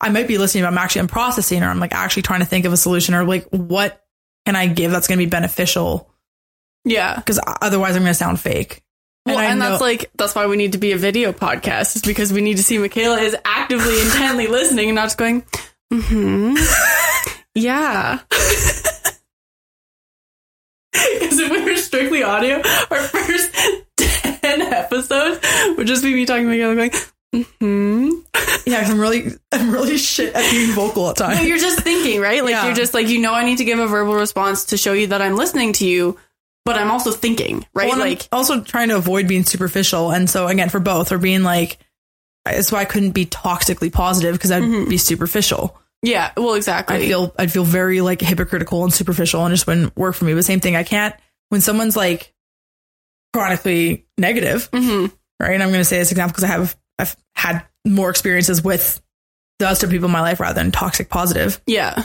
I might be listening, but I'm actually I'm processing, or I'm like actually trying to think of a solution, or like what can I give that's going to be beneficial? yeah. Because otherwise, I'm going to sound fake. Well, I and, know- that's like that's why we need to be a video podcast, is because we need to see Michaela is actively intently listening and not just going, mm-hmm. yeah. Because if we were strictly audio, our first ten episodes would just be me talking to Michaela going, mm-hmm. yeah, I'm really I'm really shit at being vocal at times. you're just thinking, right? Like Yeah. you're just like you know I need to give a verbal response to show you that I'm listening to you, but I'm also thinking, right? Well, and I'm like also trying to avoid being superficial, and so again for both, or being like, that's why I couldn't be toxically positive because I'd Mhm. be superficial. yeah, well exactly. I feel I'd feel very like hypocritical and superficial, and just wouldn't work for me. But same thing, I can't when someone's like chronically negative, hmm right? And I'm going to say this example because I have I've had more experiences with the other people in my life rather than toxic positive. Yeah.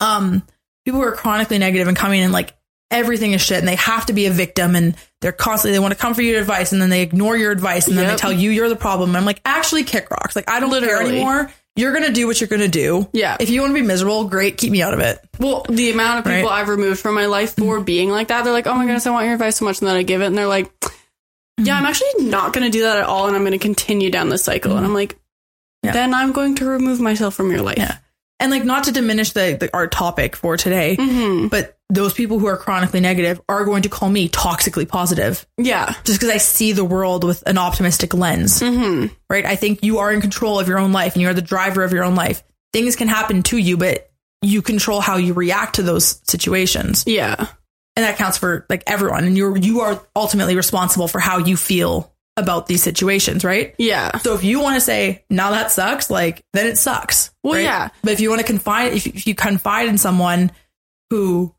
Um, people who are chronically negative and coming in like everything is shit, and they have to be a victim, and they're constantly they want to come for your advice, and then they ignore your advice, and then they tell you you're the problem. And I'm like, actually, kick rocks. Like I don't care Literally. anymore. You're gonna do what you're gonna do. Yeah. If you want to be miserable, great. Keep me out of it. Well, the amount of people Right. I've removed from my life for being like that, they're like, "Oh my goodness, I want your advice so much," and then I give it, and they're like, "Yeah, I'm actually not going to do that at all, and I'm going to continue down this cycle." And I'm like, Mm-hmm. Yeah. "Then I'm going to remove myself from your life." Yeah. And like not to diminish the, the our topic for today, hmm but those people who are chronically negative are going to call me toxically positive Yeah. just because I see the world with an optimistic lens. Mm-hmm. Right? I think you are in control of your own life and you're the driver of your own life. Things can happen to you, but you control how you react to those situations. Yeah. And that counts for like everyone. And you're you are ultimately responsible for how you feel about these situations, right? Yeah. So if you want to say, now that sucks, like then it sucks. Well, right? yeah. But if you want to confide, if, if you confide in someone who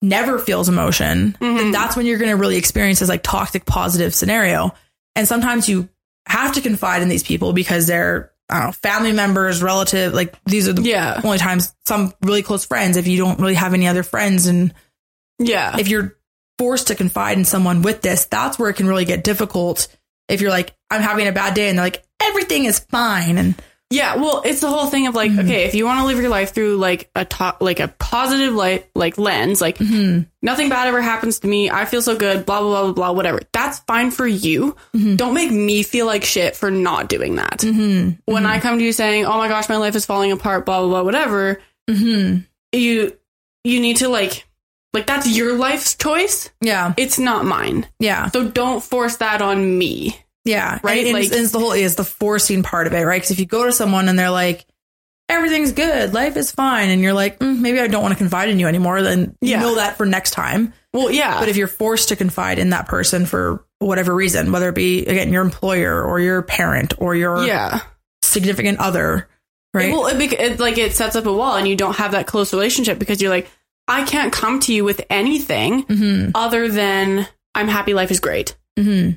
never feels emotion, then Mhm. that's when you're going to really experience this like toxic positive scenario. And sometimes you have to confide in these people because they're, I don't know, family members, relative. Like these are the Yeah. only times some really close friends. If you don't really have any other friends and Yeah. if you're forced to confide in someone with this, that's where it can really get difficult. If you're like, I'm having a bad day and they're like, everything is fine. And Yeah, well, it's the whole thing of like, Mm-hmm. okay, if you want to live your life through like a to- like a positive light like lens, like Mm-hmm. nothing bad ever happens to me, I feel so good, blah blah blah blah blah, whatever. That's fine for you. Mm-hmm. Don't make me feel like shit for not doing that. When I come to you saying, "Oh my gosh, my life is falling apart," blah blah blah, whatever, mm-hmm. you you need to like like that's your life's choice. yeah, It's not mine. yeah, So don't force that on me. yeah. Right? And, Like- it's, it's the whole is the forcing part of it, right? Because if you go to someone and they're like, everything's good, life is fine, and you're like, mm, maybe I don't want to confide in you anymore, then you Yeah. know that for next time. Well, yeah. But if you're forced to confide in that person for whatever reason, whether it be again your employer or your parent or your yeah. significant other, right? Well, it, it like it sets up a wall, and you don't have that close relationship because you're like, I can't come to you with anything mm-hmm. other than I'm happy, life is great. Mm-hmm.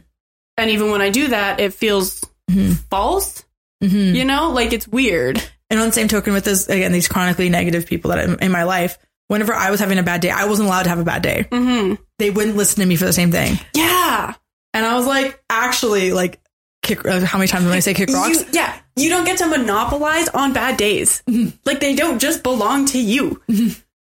And even when I do that, it feels Mhm. false. Mm-hmm. You know, like it's weird. And on the same token, with this again, these chronically negative people that in, in my life, whenever I was having a bad day, I wasn't allowed to have a bad day. hmm They wouldn't listen to me for the same thing, Yeah. and I was like, actually, like, kick. Uh, how many times did I say kick rocks? You, yeah. You don't get to monopolize on bad days. Like they don't just belong to you.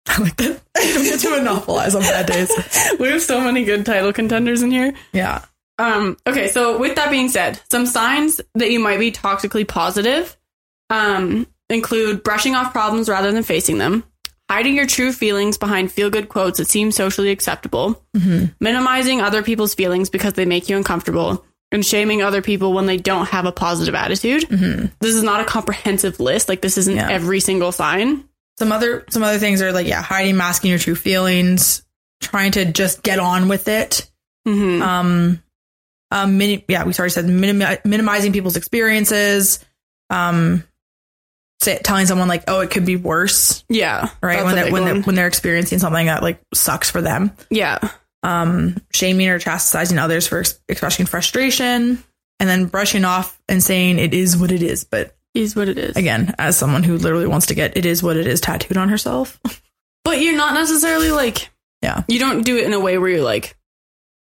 I like that. Don't get to monopolize on bad days. we have so many good title contenders in here. Yeah. Um, okay, so with that being said, some signs that you might be toxically positive um, include brushing off problems rather than facing them, hiding your true feelings behind feel good quotes that seem socially acceptable, minimizing other people's feelings because they make you uncomfortable, and shaming other people when they don't have a positive attitude. This is not a comprehensive list. Like, this isn't Yeah. every single sign. Some other some other things are like yeah, hiding, masking your true feelings, trying to just get on with it. hmm um um mini- yeah we already said minimi- minimizing people's experiences um say, telling someone like oh it could be worse yeah. right when they're when they're when they're experiencing something that like sucks for them yeah. um shaming or chastising others for ex- expressing frustration and then brushing off and saying it is what it is but Is what it is. again as someone who literally wants to get it is what it is tattooed on herself But you're not necessarily like, yeah you don't do it in a way where you're like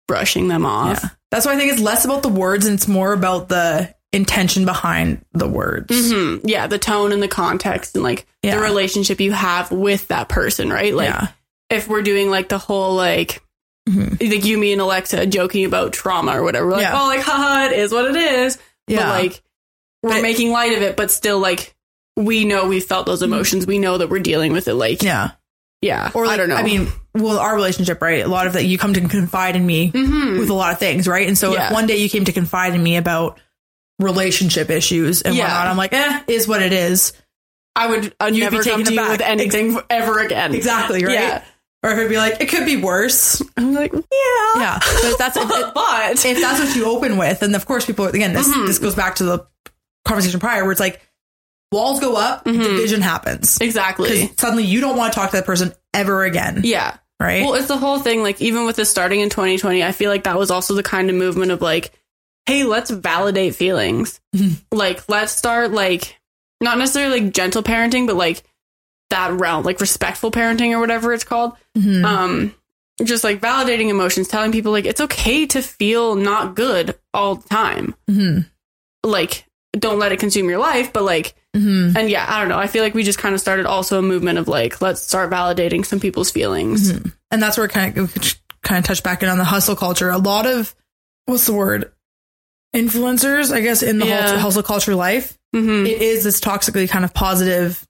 brushing them off. yeah that's why i think it's less about the words and it's more about the intention behind the words hmm Yeah, the tone and the context and like Yeah. the relationship you have with that person, right? Like yeah if we're doing like the whole like Mhm. like you, me, and Alexa joking about trauma or whatever, like, Yeah. oh, like haha, it is what it is. Yeah. But like we're But- making light of it, but still like we know we felt those emotions. We know that we're dealing with it. Like yeah, yeah or like, I don't know. I mean, well, our relationship, right? A lot of that you come to confide in me hmm with a lot of things, right? And so Yeah. if one day you came to confide in me about relationship issues and Yeah. whatnot, I'm like, eh, is what it is. I would I'd You'd be never come to you aback. with anything ever again. Exactly, right? Yeah. Or if it'd be like, it could be worse. I'm like, yeah, Yeah. But if that's if, but if that's what you open with, and of course people again, this Mhm. this goes back to the conversation prior where it's like walls go up, Mhm. division happens. exactly. Suddenly you don't want to talk to that person ever again. Yeah. Right? Well, it's the whole thing. Like, even with this starting in 2020, I feel like that was also the kind of movement of like, hey, let's validate feelings. Mhm. Like, let's start like, not necessarily like gentle parenting, but like that realm, like respectful parenting or whatever it's called. Mhm. Um, just like validating emotions, telling people like it's okay to feel not good all the time. Mhm. Like, don't let it consume your life, but like, Mhm. and yeah, I don't know. I feel like we just kind of started also a movement of like, let's start validating some people's feelings. Mhm. And that's where kind of kind of touch back in on the hustle culture. A lot of what's the word? Influencers, I guess, in the Yeah. hustle, culture life, hmm it is this toxically kind of positive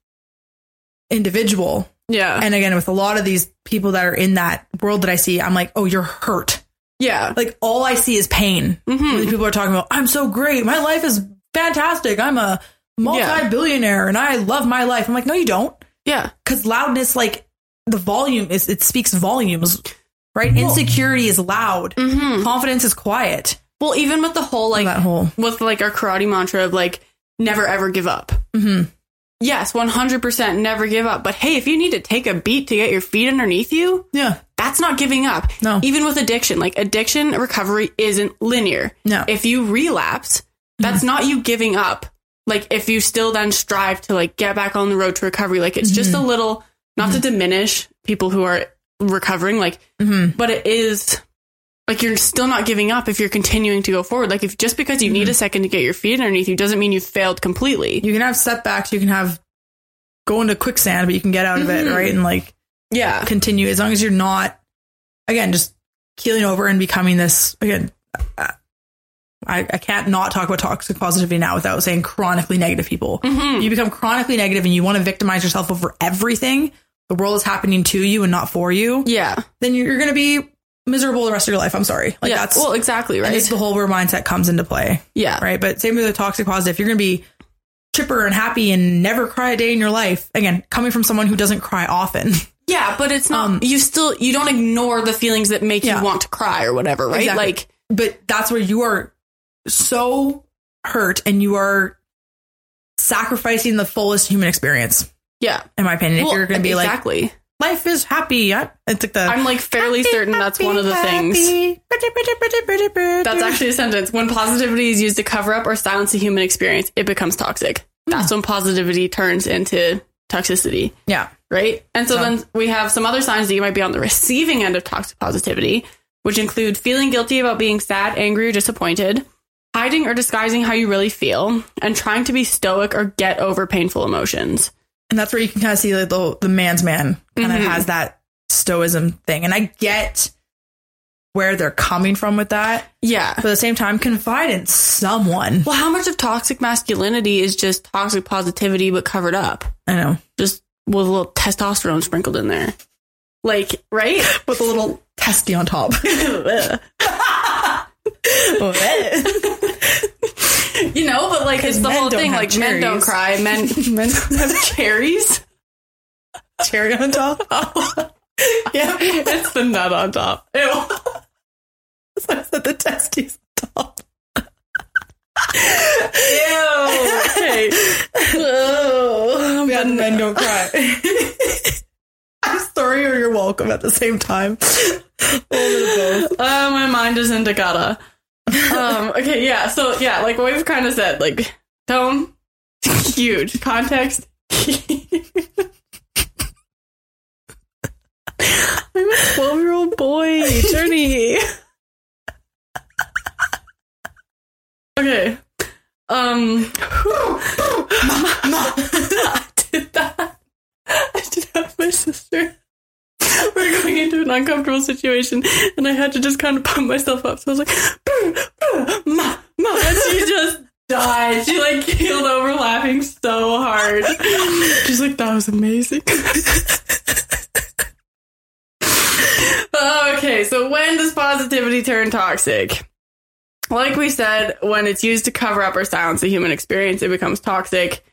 individual Yeah. And again, with a lot of these people that are in that world that I see, I'm like, oh, you're hurt. yeah. Like all I see is pain. Mhm. People are talking about, I'm so great. My life is fantastic. I'm a multi-billionaire and I love my life. I'm like, no, you don't. Yeah. Because loudness, like the volume is, it speaks volumes, right? Insecurity is loud. Mm-hmm. Confidence is quiet. Well, even with the whole like that whole. with like our karate mantra of like never ever give up. hmm Yes, 100% never give up. But hey, if you need to take a beat to get your feet underneath you, Yeah. that's not giving up. No. Even with addiction, like addiction recovery isn't linear. No. If you relapse, that's not you giving up. Like if you still then strive to like get back on the road to recovery, like it's just a mm-hmm. little, not to mm-hmm. diminish people who are recovering, like, hmm but it is like you're still not giving up if you're continuing to go forward. Like if just because you need mm-hmm. a second to get your feet underneath you doesn't mean you failed completely. You can have setbacks. You can have go into quicksand, but you can get out of it, right? And like Yeah. continue as long as you're not, again, just keeling over and becoming this again. I, I can't not talk about toxic positivity now without saying chronically negative people. Mhm. You become chronically negative and you want to victimize yourself over everything. The world is happening to you and not for you. Yeah. Then you're, you're going to be miserable the rest of your life. I'm sorry. Like yeah. that's well, exactly right. it's the whole where mindset comes into play, yeah. right? But same with the toxic positive. You're going to be chipper and happy and never cry a day in your life, again, coming from someone who doesn't cry often. Yeah, but it's not. Um, you still you don't ignore the feelings that make Yeah. you want to cry or whatever, right? Exactly. Like, but that's where you are so hurt and you are sacrificing the fullest human experience yeah. in my opinion Well, if you're going to be like exactly. life is happy I, it's like the I'm like fairly certain that's one of the things. things That's actually a sentence. When positivity is used to cover up or silence a human experience, it becomes toxic. Hmm. That's when positivity turns into toxicity, yeah right? And so, So- then we have some other signs that you might be on the receiving end of toxic positivity, which include feeling guilty about being sad, angry, or disappointed, hiding or disguising how you really feel, and trying to be stoic or get over painful emotions. and that's where you can kind of see like the, the man's man kind of Mhm. has that stoicism thing and i get where they're coming from with that Yeah. but at the same time confide in someone Well, how much of toxic masculinity is just toxic positivity but covered up? i know Just with a little testosterone sprinkled in there. Like, right? with a little testy on top you know, but like it's the whole thing. Like men don't cry. Men men don't have cherries. cherry on top Yeah, it's the nut on top. Ew. So I said the testes on top. Ew. Okay. Oh, But men, don't cry. I'm sorry or you're welcome at the same time. A little both. Uh, my mind is in Takata. Um, okay, yeah. So yeah, like what we've kind of said, like tone, huge. Context, I'm a twelve-year-old boy. Journey. okay. Um. I did that. I did with my sister. Into an uncomfortable situation, and I had to just kind of pump myself up. So I was like, "Ma, ma," and she just died. She like keeled over, laughing so hard. She's like, "That was amazing." okay, so when does positivity turn toxic? Like we said, when it's used to cover up or silence the human experience, it becomes toxic.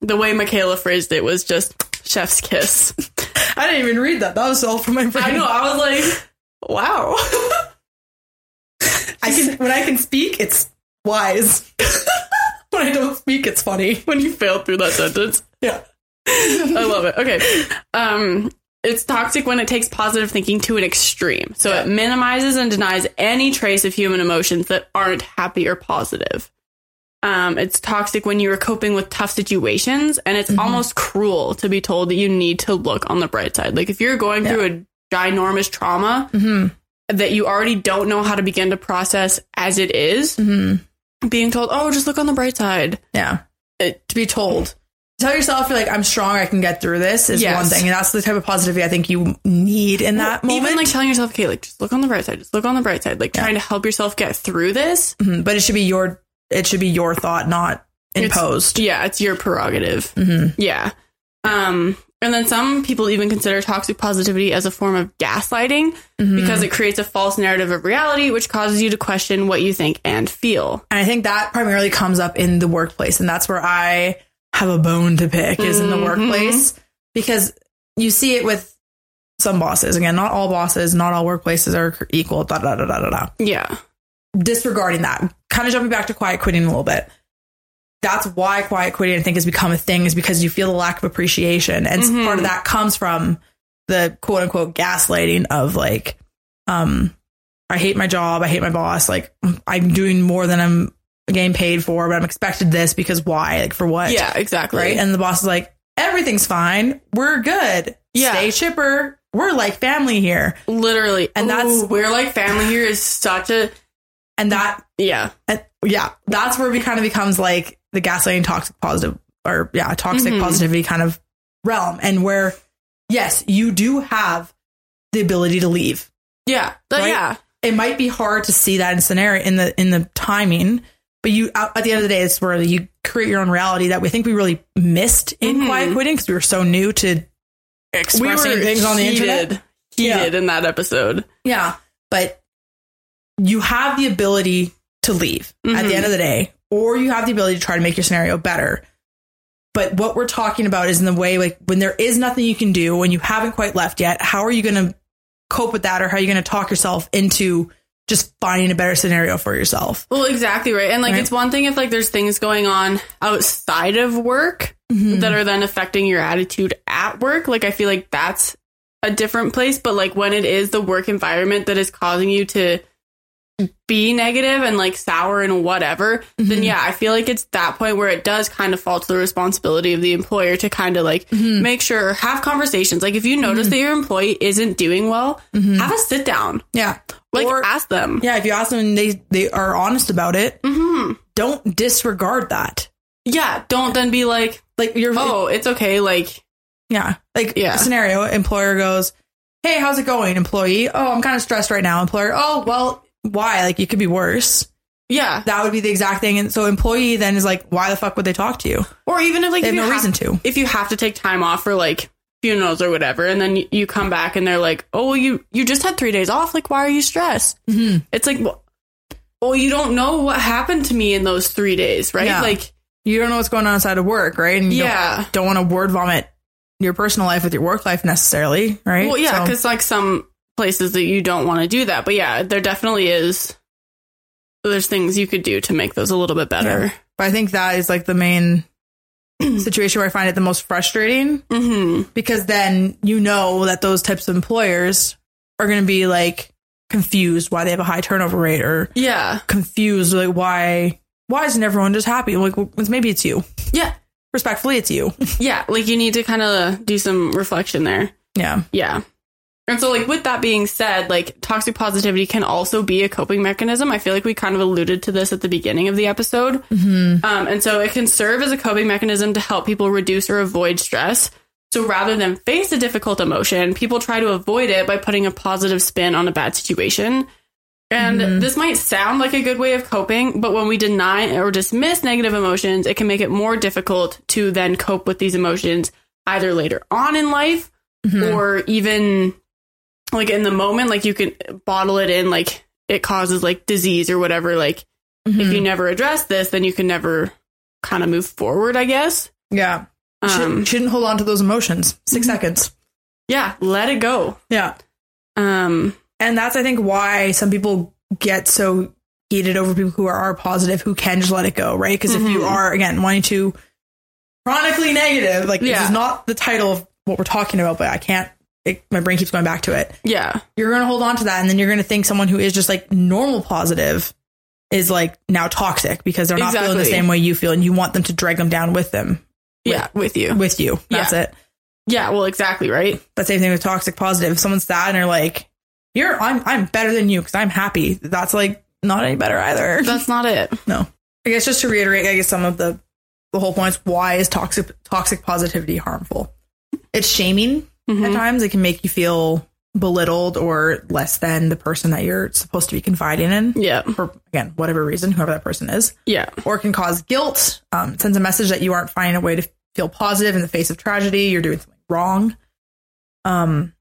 The way Michaela phrased it was just chef's kiss. I didn't even read that. That was all from my brain. I know. I was like, wow. I can, when I can speak, it's wise. when I don't speak, it's funny. when you failed through that sentence. Yeah. I love it. Okay. Um, it's toxic when it takes positive thinking to an extreme. So it minimizes and denies any trace of human emotions that aren't happy or positive. Um, it's toxic when you are coping with tough situations, and it's almost cruel to be told that you need to look on the bright side. Like if you're going through a ginormous trauma Mm-hmm. that you already don't know how to begin to process as it is, Mm-hmm. being told, "Oh, just look on the bright side." Yeah. It, To be told. Tell yourself you're like, I'm strong, I can get through this is Yes. one thing. And that's the type of positivity I think you need in that moment. Even like telling yourself, okay, like just look on the bright side, just look on the bright side, like trying to help yourself get through this. Mhm. But it should be your it should be your thought, not It's- imposed. Yeah, it's your prerogative. Mhm. Yeah. Um, And then some people even consider toxic positivity as a form of gaslighting because it creates a false narrative of reality, which causes you to question what you think and feel. And I think that primarily comes up in the workplace. And that's where I have a bone to pick is in the workplace because you see it with some bosses. Again, not all bosses, not all workplaces are equal. Da da da da da da. Yeah. Disregarding that, kind of jumping back to quiet quitting a little bit. That's why quiet quitting I think has become a thing is because you feel the lack of appreciation, and part of that comes from the quote unquote gaslighting of like, um, I hate my job, I hate my boss, like I'm doing more than I'm getting paid for, but I'm expected this because why? Like for what? Yeah, exactly. right? And the boss is like, everything's fine. We're good. Yeah. Stay chipper. We're like family here. Literally. And that's- Ooh, we're like family here is such a And that, yeah. yeah, that's where it kind of becomes like the gaslighting toxic positive or yeah, toxic Mhm. positivity kind of realm. And where, yes, you do have the ability to leave. Yeah. But Right? yeah. It might be hard to see that in scenario in the, in the timing, but you, at at the end of the day, it's where you create your own reality that we think we really missed in Mhm. quiet quitting because we were so new to expressing things on the internet. heated, heated in that episode. Yeah. But you have the ability to leave at Mhm. the end of the day, or you have the ability to try to make your scenario better. But what we're talking about is in the way, like when there is nothing you can do, when you haven't quite left yet, how are you going to cope with that? Or how are you going to talk yourself into just finding a better scenario for yourself? Well, exactly right. And like Right. it's one thing if like there's things going on outside of work that are then affecting your attitude at work. Like I feel like that's a different place, but like when it is the work environment that is causing you to be negative and like sour and whatever, then mm-hmm. yeah, I feel like it's that point where it does kind of fall to the responsibility of the employer to kind of like mm-hmm. make sure have conversations. Like if you notice mm-hmm. that your employee isn't doing well, have a sit down. Yeah. Like or, ask them. yeah, if you ask them and they, they are honest about it, hmm don't disregard that. Yeah, don't then be like, Like you're, oh, it's okay. Like, Yeah. Like Yeah. scenario, employer goes, Hey, how's it going? Employee, oh, I'm kind of stressed right now. Employer, oh, well, why? Like you could be worse. yeah. That would be the exact thing. And so employee then is like, why the fuck would they talk to you? Or even if like They if have no have- reason to. if you have to take time off for like funerals or whatever, and then you, come back and they're like, oh, well, you you just had three days off. Like, why are you stressed? Mhm. It's like, well, well, you don't know what happened to me in those three days, right? Yeah. Like, You don't know what's going on outside of work, right? And you yeah. don't, don't want to word vomit your personal life with your work life necessarily, right? Well, yeah, So- because like some places that you don't want to do that, but yeah, there definitely is. There's things you could do to make those a little bit better. but I think that is like the main situation where I find it the most frustrating hmm because then you know that those types of employers are going to be like confused why they have a high turnover rate or Yeah, confused like why why isn't everyone just happy like well, maybe it's you yeah, respectfully it's you yeah. Like you need to kind of do some reflection there. yeah Yeah. And so, like, with that being said, like, toxic positivity can also be a coping mechanism. I feel like we kind of alluded to this at the beginning of the episode. Mm-hmm. Um, and so, it can serve as a coping mechanism to help people reduce or avoid stress. So, rather than face a difficult emotion, people try to avoid it by putting a positive spin on a bad situation. And mm-hmm. this might sound like a good way of coping, but when we deny or dismiss negative emotions, it can make it more difficult to then cope with these emotions either later on in life mm-hmm. or even like in the moment like you can bottle it in like it causes like disease or whatever like if you never address this then you can never kind of move forward i guess. Yeah. Um, shouldn't, shouldn't hold on to those emotions. 6 seconds. Yeah let it go. Yeah. Um and that's i think why some people get so heated over people who are, are positive who can just let it go right? Because if you Mhm. are again wanting to chronically negative like this is not the title of what we're talking about but i can't it, my brain keeps going back to it. Yeah. You're going to hold on to that and then you're going to think someone who is just like normal positive is like now toxic because they're not feeling the same way you feel and you want them to drag them down with them. Yeah with you. With you. That's Yeah. it. Yeah well exactly right? But same thing with toxic positive. If someone's sad and they're like you're i'm i'm better than you because i'm happy that's like not any better either. That's not it. No. I guess just to reiterate i guess some of the the whole point is why is toxic toxic positivity harmful? It's shaming at Mhm. times it can make you feel belittled or less than the person that you're supposed to be confiding in yeah for again whatever reason whoever that person is yeah or it can cause guilt um, sends a message that you aren't finding a way to feel positive in the face of tragedy you're doing something wrong. Um,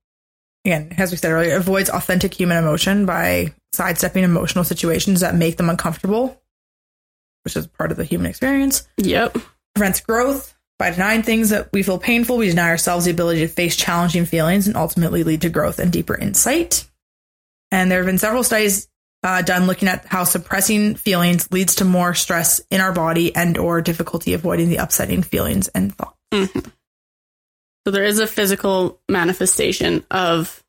again, as we said earlier, avoids authentic human emotion by sidestepping emotional situations that make them uncomfortable, which is part of the human experience. Yep. Prevents growth by denying things that we feel painful. We deny ourselves the ability to face challenging feelings and ultimately lead to growth and deeper insight. And there have been several studies uh, done looking at how suppressing feelings leads to more stress in our body and or difficulty avoiding the upsetting feelings and thoughts. So there is a physical manifestation of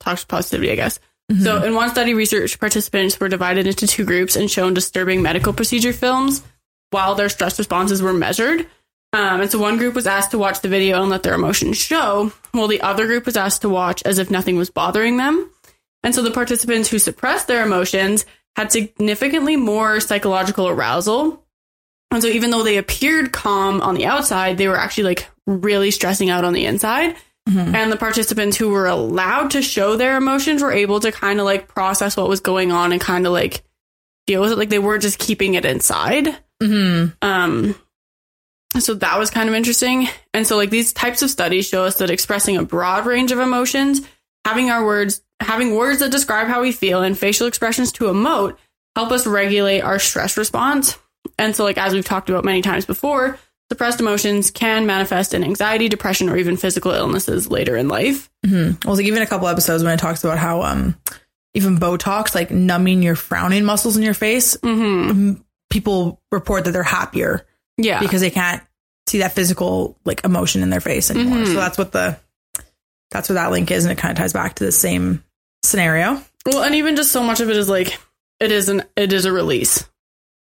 toxic positivity, I guess. So in one study, research participants were divided into two groups and shown disturbing medical procedure films while their stress responses were measured. Um, and so one group was asked to watch the video and let their emotions show, while the other group was asked to watch as if nothing was bothering them. And so the participants who suppressed their emotions had significantly more psychological arousal. And so even though they appeared calm on the outside, they were actually like really stressing out on the inside. And the participants who were allowed to show their emotions were able to kind of like process what was going on and kind of like deal with it. Like they weren't just keeping it inside. Mm-hmm. Um, so that was kind of interesting. And so like these types of studies show us that expressing a broad range of emotions, having our words, having words that describe how we feel and facial expressions to emote help us regulate our stress response. And so like as we've talked about many times before, suppressed emotions can manifest in anxiety, depression, or even physical illnesses later in life. Well, like even a couple episodes when it talks about how um even Botox, like numbing your frowning muscles in your face, Mm-hmm. people report that they're happier Yeah. because they can't see that physical like emotion in their face anymore. Mhm. So that's what the that's what that link is, and it kind of ties back to the same scenario. Well, and even just so much of it is like it is an it is a release.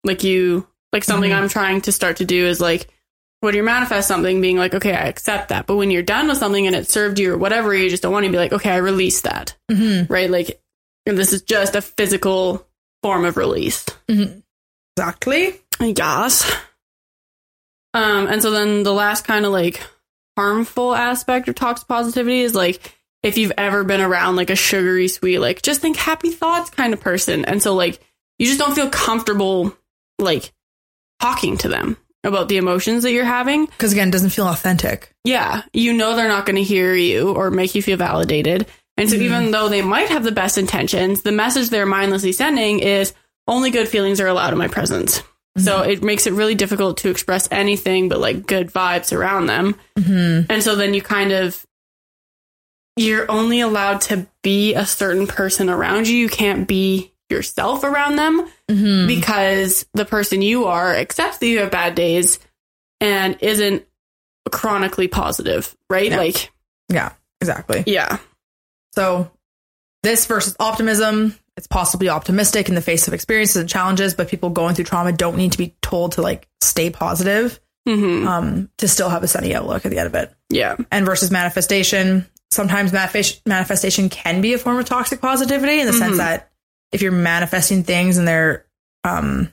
Like you like something Mhm. I'm trying to start to do is like when you manifest something, being like, okay, I accept that. But when you're done with something and it served you or whatever, you just don't want to be like, okay, I release that. Mm-hmm. Right? Like and this is just a physical form of release. Exactly. Yes. Um, and so then the last kind of like harmful aspect of toxic positivity is like if you've ever been around like a sugary sweet, like just think happy thoughts kind of person. And so like you just don't feel comfortable like talking to them about the emotions that you're having. Because again, it doesn't feel authentic. Yeah, you know they're not going to hear you or make you feel validated. And so even though they might have the best intentions, the message they're mindlessly sending is only good feelings are allowed in my presence. So it makes it really difficult to express anything but like good vibes around them. Mm-hmm. And so then you kind of you're only allowed to be a certain person around you. You can't be yourself around them Mm-hmm. because the person you are accepts that you have bad days and isn't chronically positive, right? Yeah. Like, Yeah, exactly. yeah. So this versus optimism, it's possibly optimistic in the face of experiences and challenges, but people going through trauma don't need to be told to like stay positive hmm um, to still have a sunny outlook at the end of it. Yeah. And versus manifestation, sometimes manifest- manifestation can be a form of toxic positivity in the sense Mhm. that if you're manifesting things and they're um,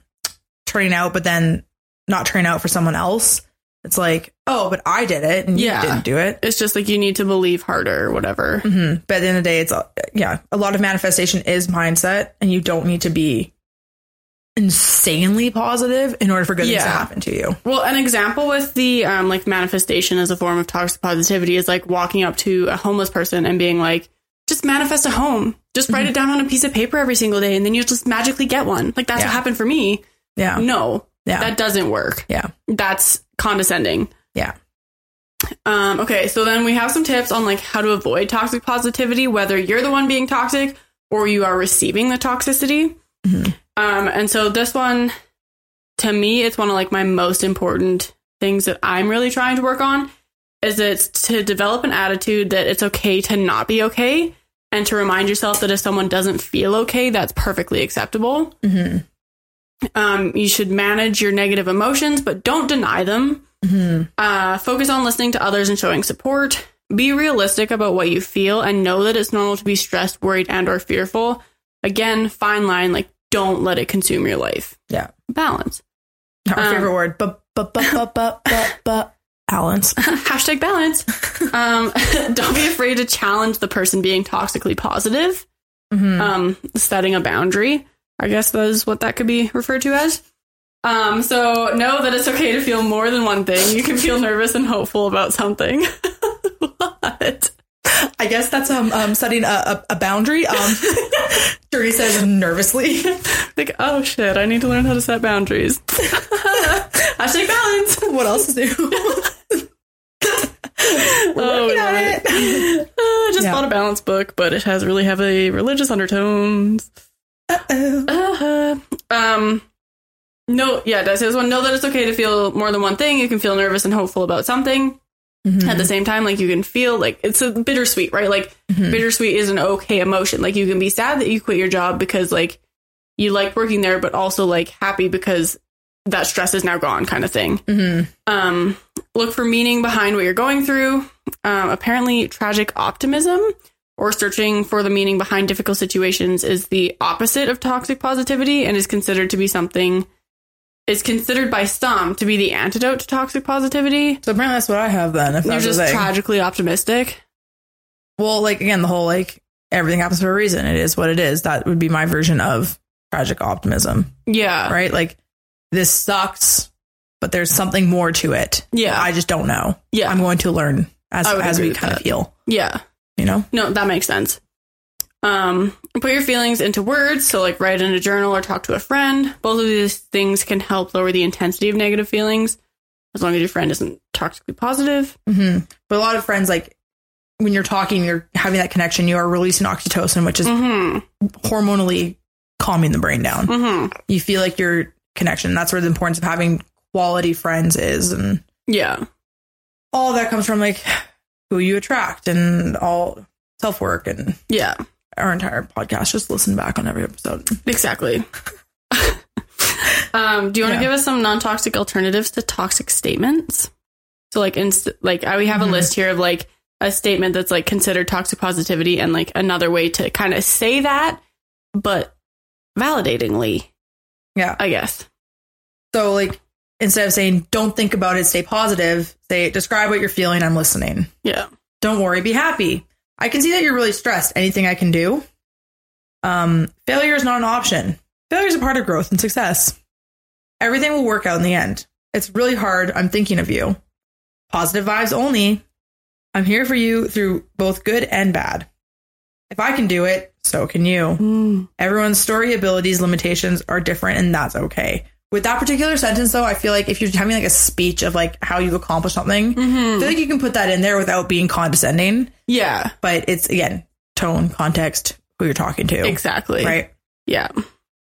turning out, but then not turning out for someone else, it's like, oh, but I did it and Yeah. you didn't do it. It's just like you need to believe harder or whatever. hmm But at the end of the day, it's uh, yeah, a lot of manifestation is mindset, and you don't need to be insanely positive in order for good things to happen to you. Well, an example with the um, like manifestation as a form of toxic positivity is like walking up to a homeless person and being like, just manifest a home. Just write it down on a piece of paper every single day and then you'll just magically get one. Like that's Yeah. what happened for me. Yeah, No, yeah, that doesn't work. yeah, That's condescending. Yeah. Um, okay, so then we have some tips on like how to avoid toxic positivity, whether you're the one being toxic or you are receiving the toxicity. Mhm. Um, and so this one, to me, it's one of like my most important things that I'm really trying to work on. Is it's to develop an attitude that it's okay to not be okay, and to remind yourself that if someone doesn't feel okay, that's perfectly acceptable. hmm Um, you should manage your negative emotions, but don't deny them. Hmm Uh, focus on listening to others and showing support. Be realistic about what you feel and know that it's normal to be stressed, worried, and or fearful. Again, fine line, like don't let it consume your life. Yeah. Balance. Our Um, favorite word, but but but but but but but balance. Hashtag balance. um, don't be afraid to challenge the person being toxically positive. Mhm. Um, setting a boundary. I guess that is what that could be referred to as. Um, so know that it's okay to feel more than one thing. You can feel nervous and hopeful about something. what? I guess that's um, um setting a, a, a boundary. Um, Journey says nervously. Like, oh shit, I need to learn how to set boundaries. I Hashtag balance. what else is new? Oh, Working on right. it. Uh, just Yeah. bought a balance book, but it has really heavy religious undertones. Uh-oh. Uh, um, no, yeah, Did I say this one? Know that it's okay to feel more than one thing. You can feel nervous and hopeful about something Mhm. at the same time. Like you can feel like it's a bittersweet, right? Like Mhm. bittersweet is an okay emotion. Like you can be sad that you quit your job because like you like working there, but also like happy because that stress is now gone, kind of thing. Mhm. Um, look for meaning behind what you're going through. Um, apparently, tragic optimism or searching for the meaning behind difficult situations is the opposite of toxic positivity and is considered to be something is considered by some to be the antidote to toxic positivity. So apparently that's what I have then. If You're just tragically optimistic. well, like again, the whole like everything happens for a reason. It is what it is. That would be my version of tragic optimism, Yeah. right? Like this sucks, but there's something more to it. Yeah. I just don't know. Yeah. I'm going to learn as as we kind of that. feel. yeah. You know. No, that makes sense. Um, put your feelings into words. So, like, write in a journal or talk to a friend. Both of these things can help lower the intensity of negative feelings, as long as your friend isn't toxically positive. hmm But a lot of friends like when you're talking, you're having that connection. You are releasing oxytocin, which is Mm-hmm. hormonally calming the brain down. Mm-hmm. You feel like your connection. That's where the importance of having quality friends is, and Yeah. all that comes from like who you attract and all self work and Yeah. Our entire podcast. Just listen back on every episode. Exactly. um, do you want to Yeah. give us some non-toxic alternatives to toxic statements? So, like, inst- like I, we have a Mhm. list here of like a statement that's like considered toxic positivity, and like another way to kind of say that, but validatingly, Yeah. I guess. So like instead of saying don't think about it, stay positive, say describe what you're feeling. I'm listening. Yeah. Don't worry, be happy. I can see that you're really stressed. Anything I can do? Um, failure is not an option. Failure is a part of growth and success. Everything will work out in the end. It's really hard. I'm thinking of you. Positive vibes only. I'm here for you through both good and bad. If I can do it, so can you. Everyone's story, abilities, limitations are different, and that's okay. With that particular sentence, though, I feel like if you're having like a speech of like how you accomplish something, I Mhm. feel like you can put that in there without being condescending. Yeah. But it's again tone, context, who you're talking to, Exactly. right? Yeah.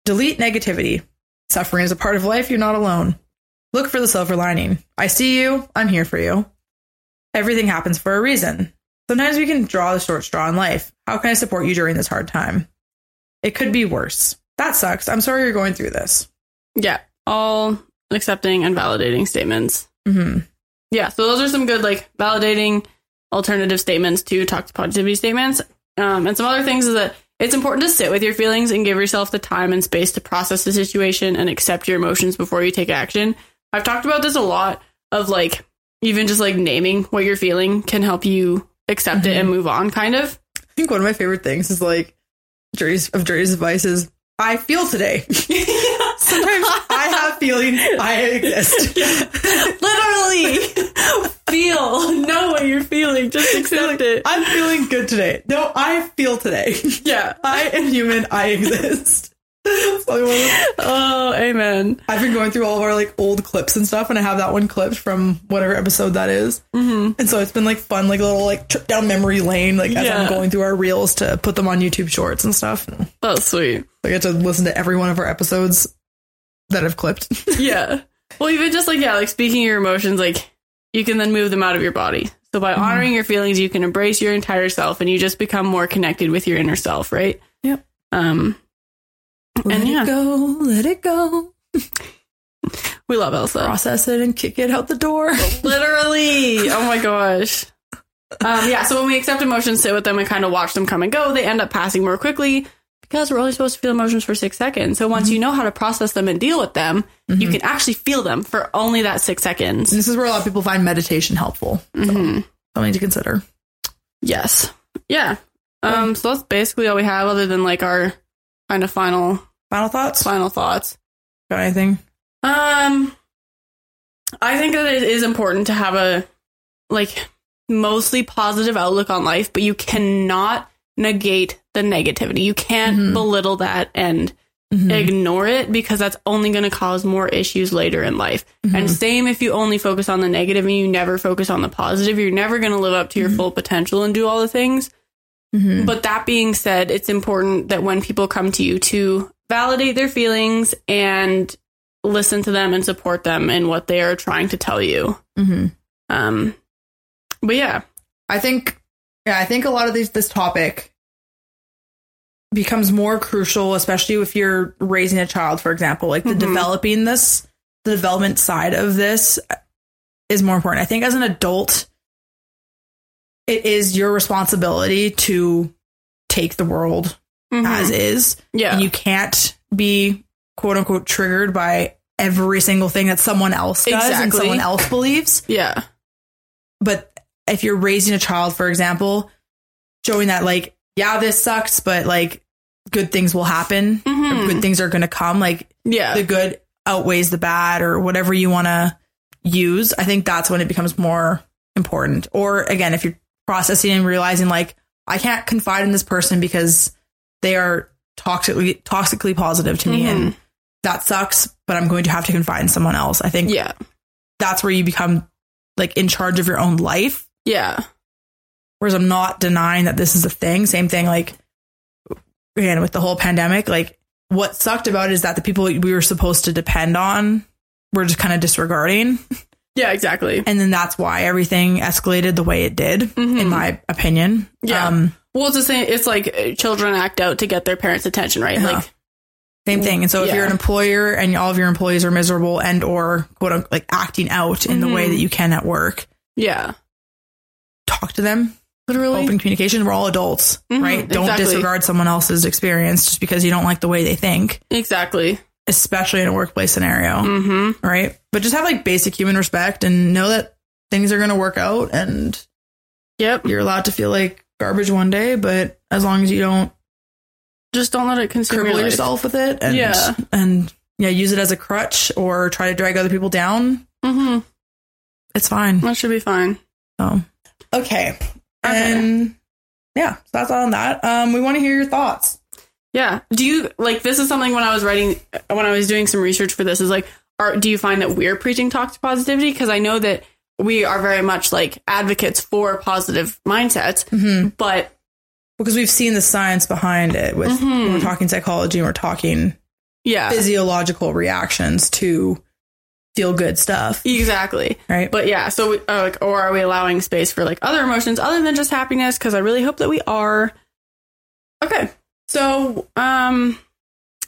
Delete negativity. Suffering is a part of life. You're not alone. Look for the silver lining. I see you. I'm here for you. Everything happens for a reason. Sometimes we can draw the short straw in life. How can I support you during this hard time? It could be worse. That sucks. I'm sorry you're going through this. Yeah. All accepting and validating statements. hmm Yeah, so those are some good like validating alternative statements to toxic positivity statements. Um, and some other things is that it's important to sit with your feelings and give yourself the time and space to process the situation and accept your emotions before you take action. I've talked about this a lot of like even just like naming what you're feeling can help you accept it and move on kind of. I think one of my favorite things is like Jerry's of Jerry's advice is I feel today. Sometimes I have feelings. I exist. Literally feel, know what you're feeling, just accept it. I'm feeling good today. No, I feel today. Yeah. I am human. I exist. So one of- Oh, amen. I've been going through all of our like old clips and stuff, and I have that one clipped from whatever episode that is. Mm-hmm. And so it's been like fun, like a little like trip down memory lane, like as Yeah. I'm going through our reels to put them on YouTube Shorts and stuff. That's sweet. I get to listen to every one of our episodes that I've clipped. yeah. Well, even just like yeah, like speaking your emotions, like you can then move them out of your body. So by honoring your feelings, you can embrace your entire self, and you just become more connected with your inner self, right? Yep. Um, Let yeah. it go, let it go. we love Elsa. Process it and kick it out the door. Literally. Oh my gosh. Um, yeah. So when we accept emotions, sit with them, and kind of watch them come and go, they end up passing more quickly because we're only supposed to feel emotions for six seconds. So once you know how to process them and deal with them, you can actually feel them for only that six seconds. this is where a lot of people find meditation helpful. So, Mhm. something to consider. Yes. Yeah. Um, so that's basically all we have other than like our kind of final Final thoughts? final thoughts. Got anything? Um I think that it is important to have a like mostly positive outlook on life, but you cannot negate the negativity. You can't Mhm. belittle that and Mhm. ignore it because that's only going to cause more issues later in life. And Mhm. same if you only focus on the negative and you never focus on the positive, you're never going to live up to your Mhm. full potential and do all the things. Mhm. But that being said, it's important that when people come to you to validate their feelings and listen to them and support them in what they are trying to tell you. Mhm. Um, but yeah, I think, yeah, I think a lot of these this topic becomes more crucial, especially if you're raising a child, for example. Like the Mhm. developing this, the development side of this is more important. I think as an adult, it is your responsibility to take the world Mhm. as is, yeah, and you can't be quote unquote triggered by every single thing that someone else does and someone else believes yeah, but if you're raising a child for example showing that like yeah this sucks but like good things will happen. Mhm. good things are going to come. Like yeah, the good outweighs the bad or whatever you want to use. I think that's when it becomes more important. Or again if you're processing and realizing like i can't confide in this person because they are toxically toxically positive to me and that sucks but i'm going to have to confide in someone else. I think yeah, that's where you become like in charge of your own life yeah, Whereas I'm not denying that this is a thing. Same thing, like again with the whole pandemic. Like what sucked about it is that the people we were supposed to depend on were just kind of disregarding, yeah, exactly. and then that's why everything escalated the way it did, Mhm. in my opinion. Yeah. Um, Well, it's the same. It's like uh, children act out to get their parents' attention, right? Yeah. Like, same thing. And so if Yeah. you're an employer and all of your employees are miserable and or quote unquote like acting out in the way that you can at work, yeah, talk to them. literally. Open communication. We're all adults, Mhm, right? Don't exactly. disregard someone else's experience just because you don't like the way they think. Exactly. especially in a workplace scenario, Mm-hmm. right? But just have like basic human respect and know that things are going to work out and Yep. you're allowed to feel like garbage one day, but as long as you don't Just don't let it consume your yourself with it and Yeah. and yeah, use it as a crutch or try to drag other people down, Mm-hmm. it's fine. That should be fine. So, okay. And yeah, so that's all on that. Um, we want to hear your thoughts. Yeah. Do you like this is something when I was writing when I was doing some research for this is like are do you find that we're preaching toxic positivity because I know that we are very much like advocates for positive mindsets, Mm-hmm. but Because we've seen the science behind it with when Mhm. we're talking psychology and we're talking yeah. physiological reactions to feel good stuff, Exactly. right? But yeah, so we, uh, like, or are we allowing space for like other emotions other than just happiness? Because I really hope that we are. Okay, so um,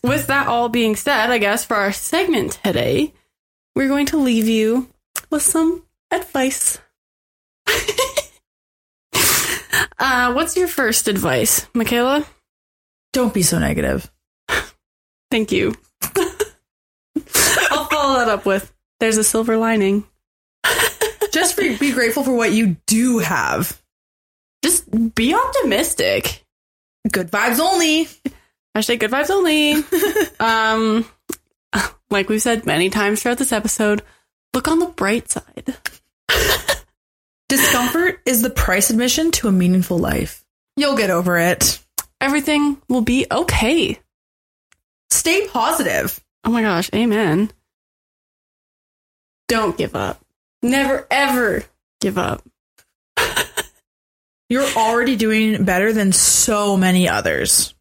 with that all being said, I guess for our segment today, we're going to leave you with some advice. uh, what's your first advice, Michaela? Don't be so negative. Thank you. I'll follow that up with there's a silver lining. Just be, be grateful for what you do have. Just be optimistic. Good vibes only. Hashtag good vibes only. um, like we've said many times throughout this episode, look on the bright side. Discomfort is the price admission to a meaningful life. You'll get over it. Everything will be okay. Stay positive. Oh my gosh, amen. Don't give up. Never ever give up. You're already doing better than so many others.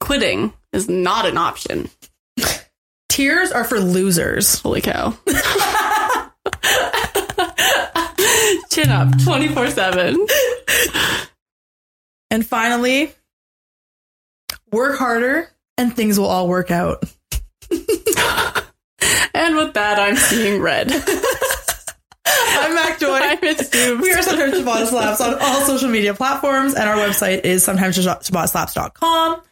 Quitting is not an option. Tears are for losers. Holy cow. Chin up 24 7. And finally, work harder and things will all work out. And with that, I'm seeing red. I'm Mak Joy. I'm We are sometimes Ciabatta Slaps on all social media platforms, and our website is sometimes CiabattaSlaps.com.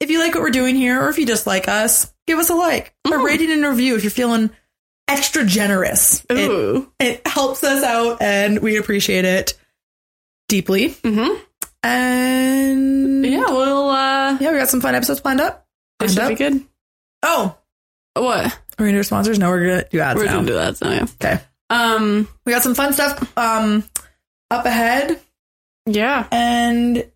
If you like what we're doing here, or if you just like us, give us a like, a Ooh. rating and review if you're feeling extra generous. It, Ooh. it helps us out, and we appreciate it deeply. Mm-hmm. And Yeah, well, uh, yeah, we got some fun episodes planned up. it should up. be good. Oh, What? Are we gonna do sponsors? No, we're gonna do ads We're now. gonna do that. So yeah. Okay. Um, We got some fun stuff um up ahead, yeah. and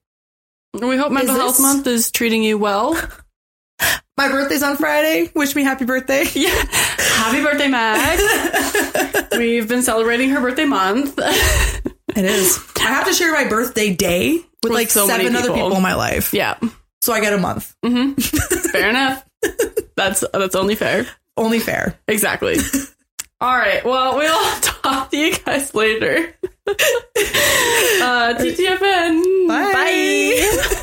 We hope mental health this- month is treating you well. my birthday's on Friday. Wish me happy birthday. yeah. Happy birthday, Mak. We've been celebrating her birthday month. It is. I have to share my birthday day with, like so many seven other people. people in my life, yeah. so I get a month. Fair enough. That's that's only fair. Only fair. Exactly. All right. Well, we'll talk to you guys later. uh, TTFN. Bye. Bye.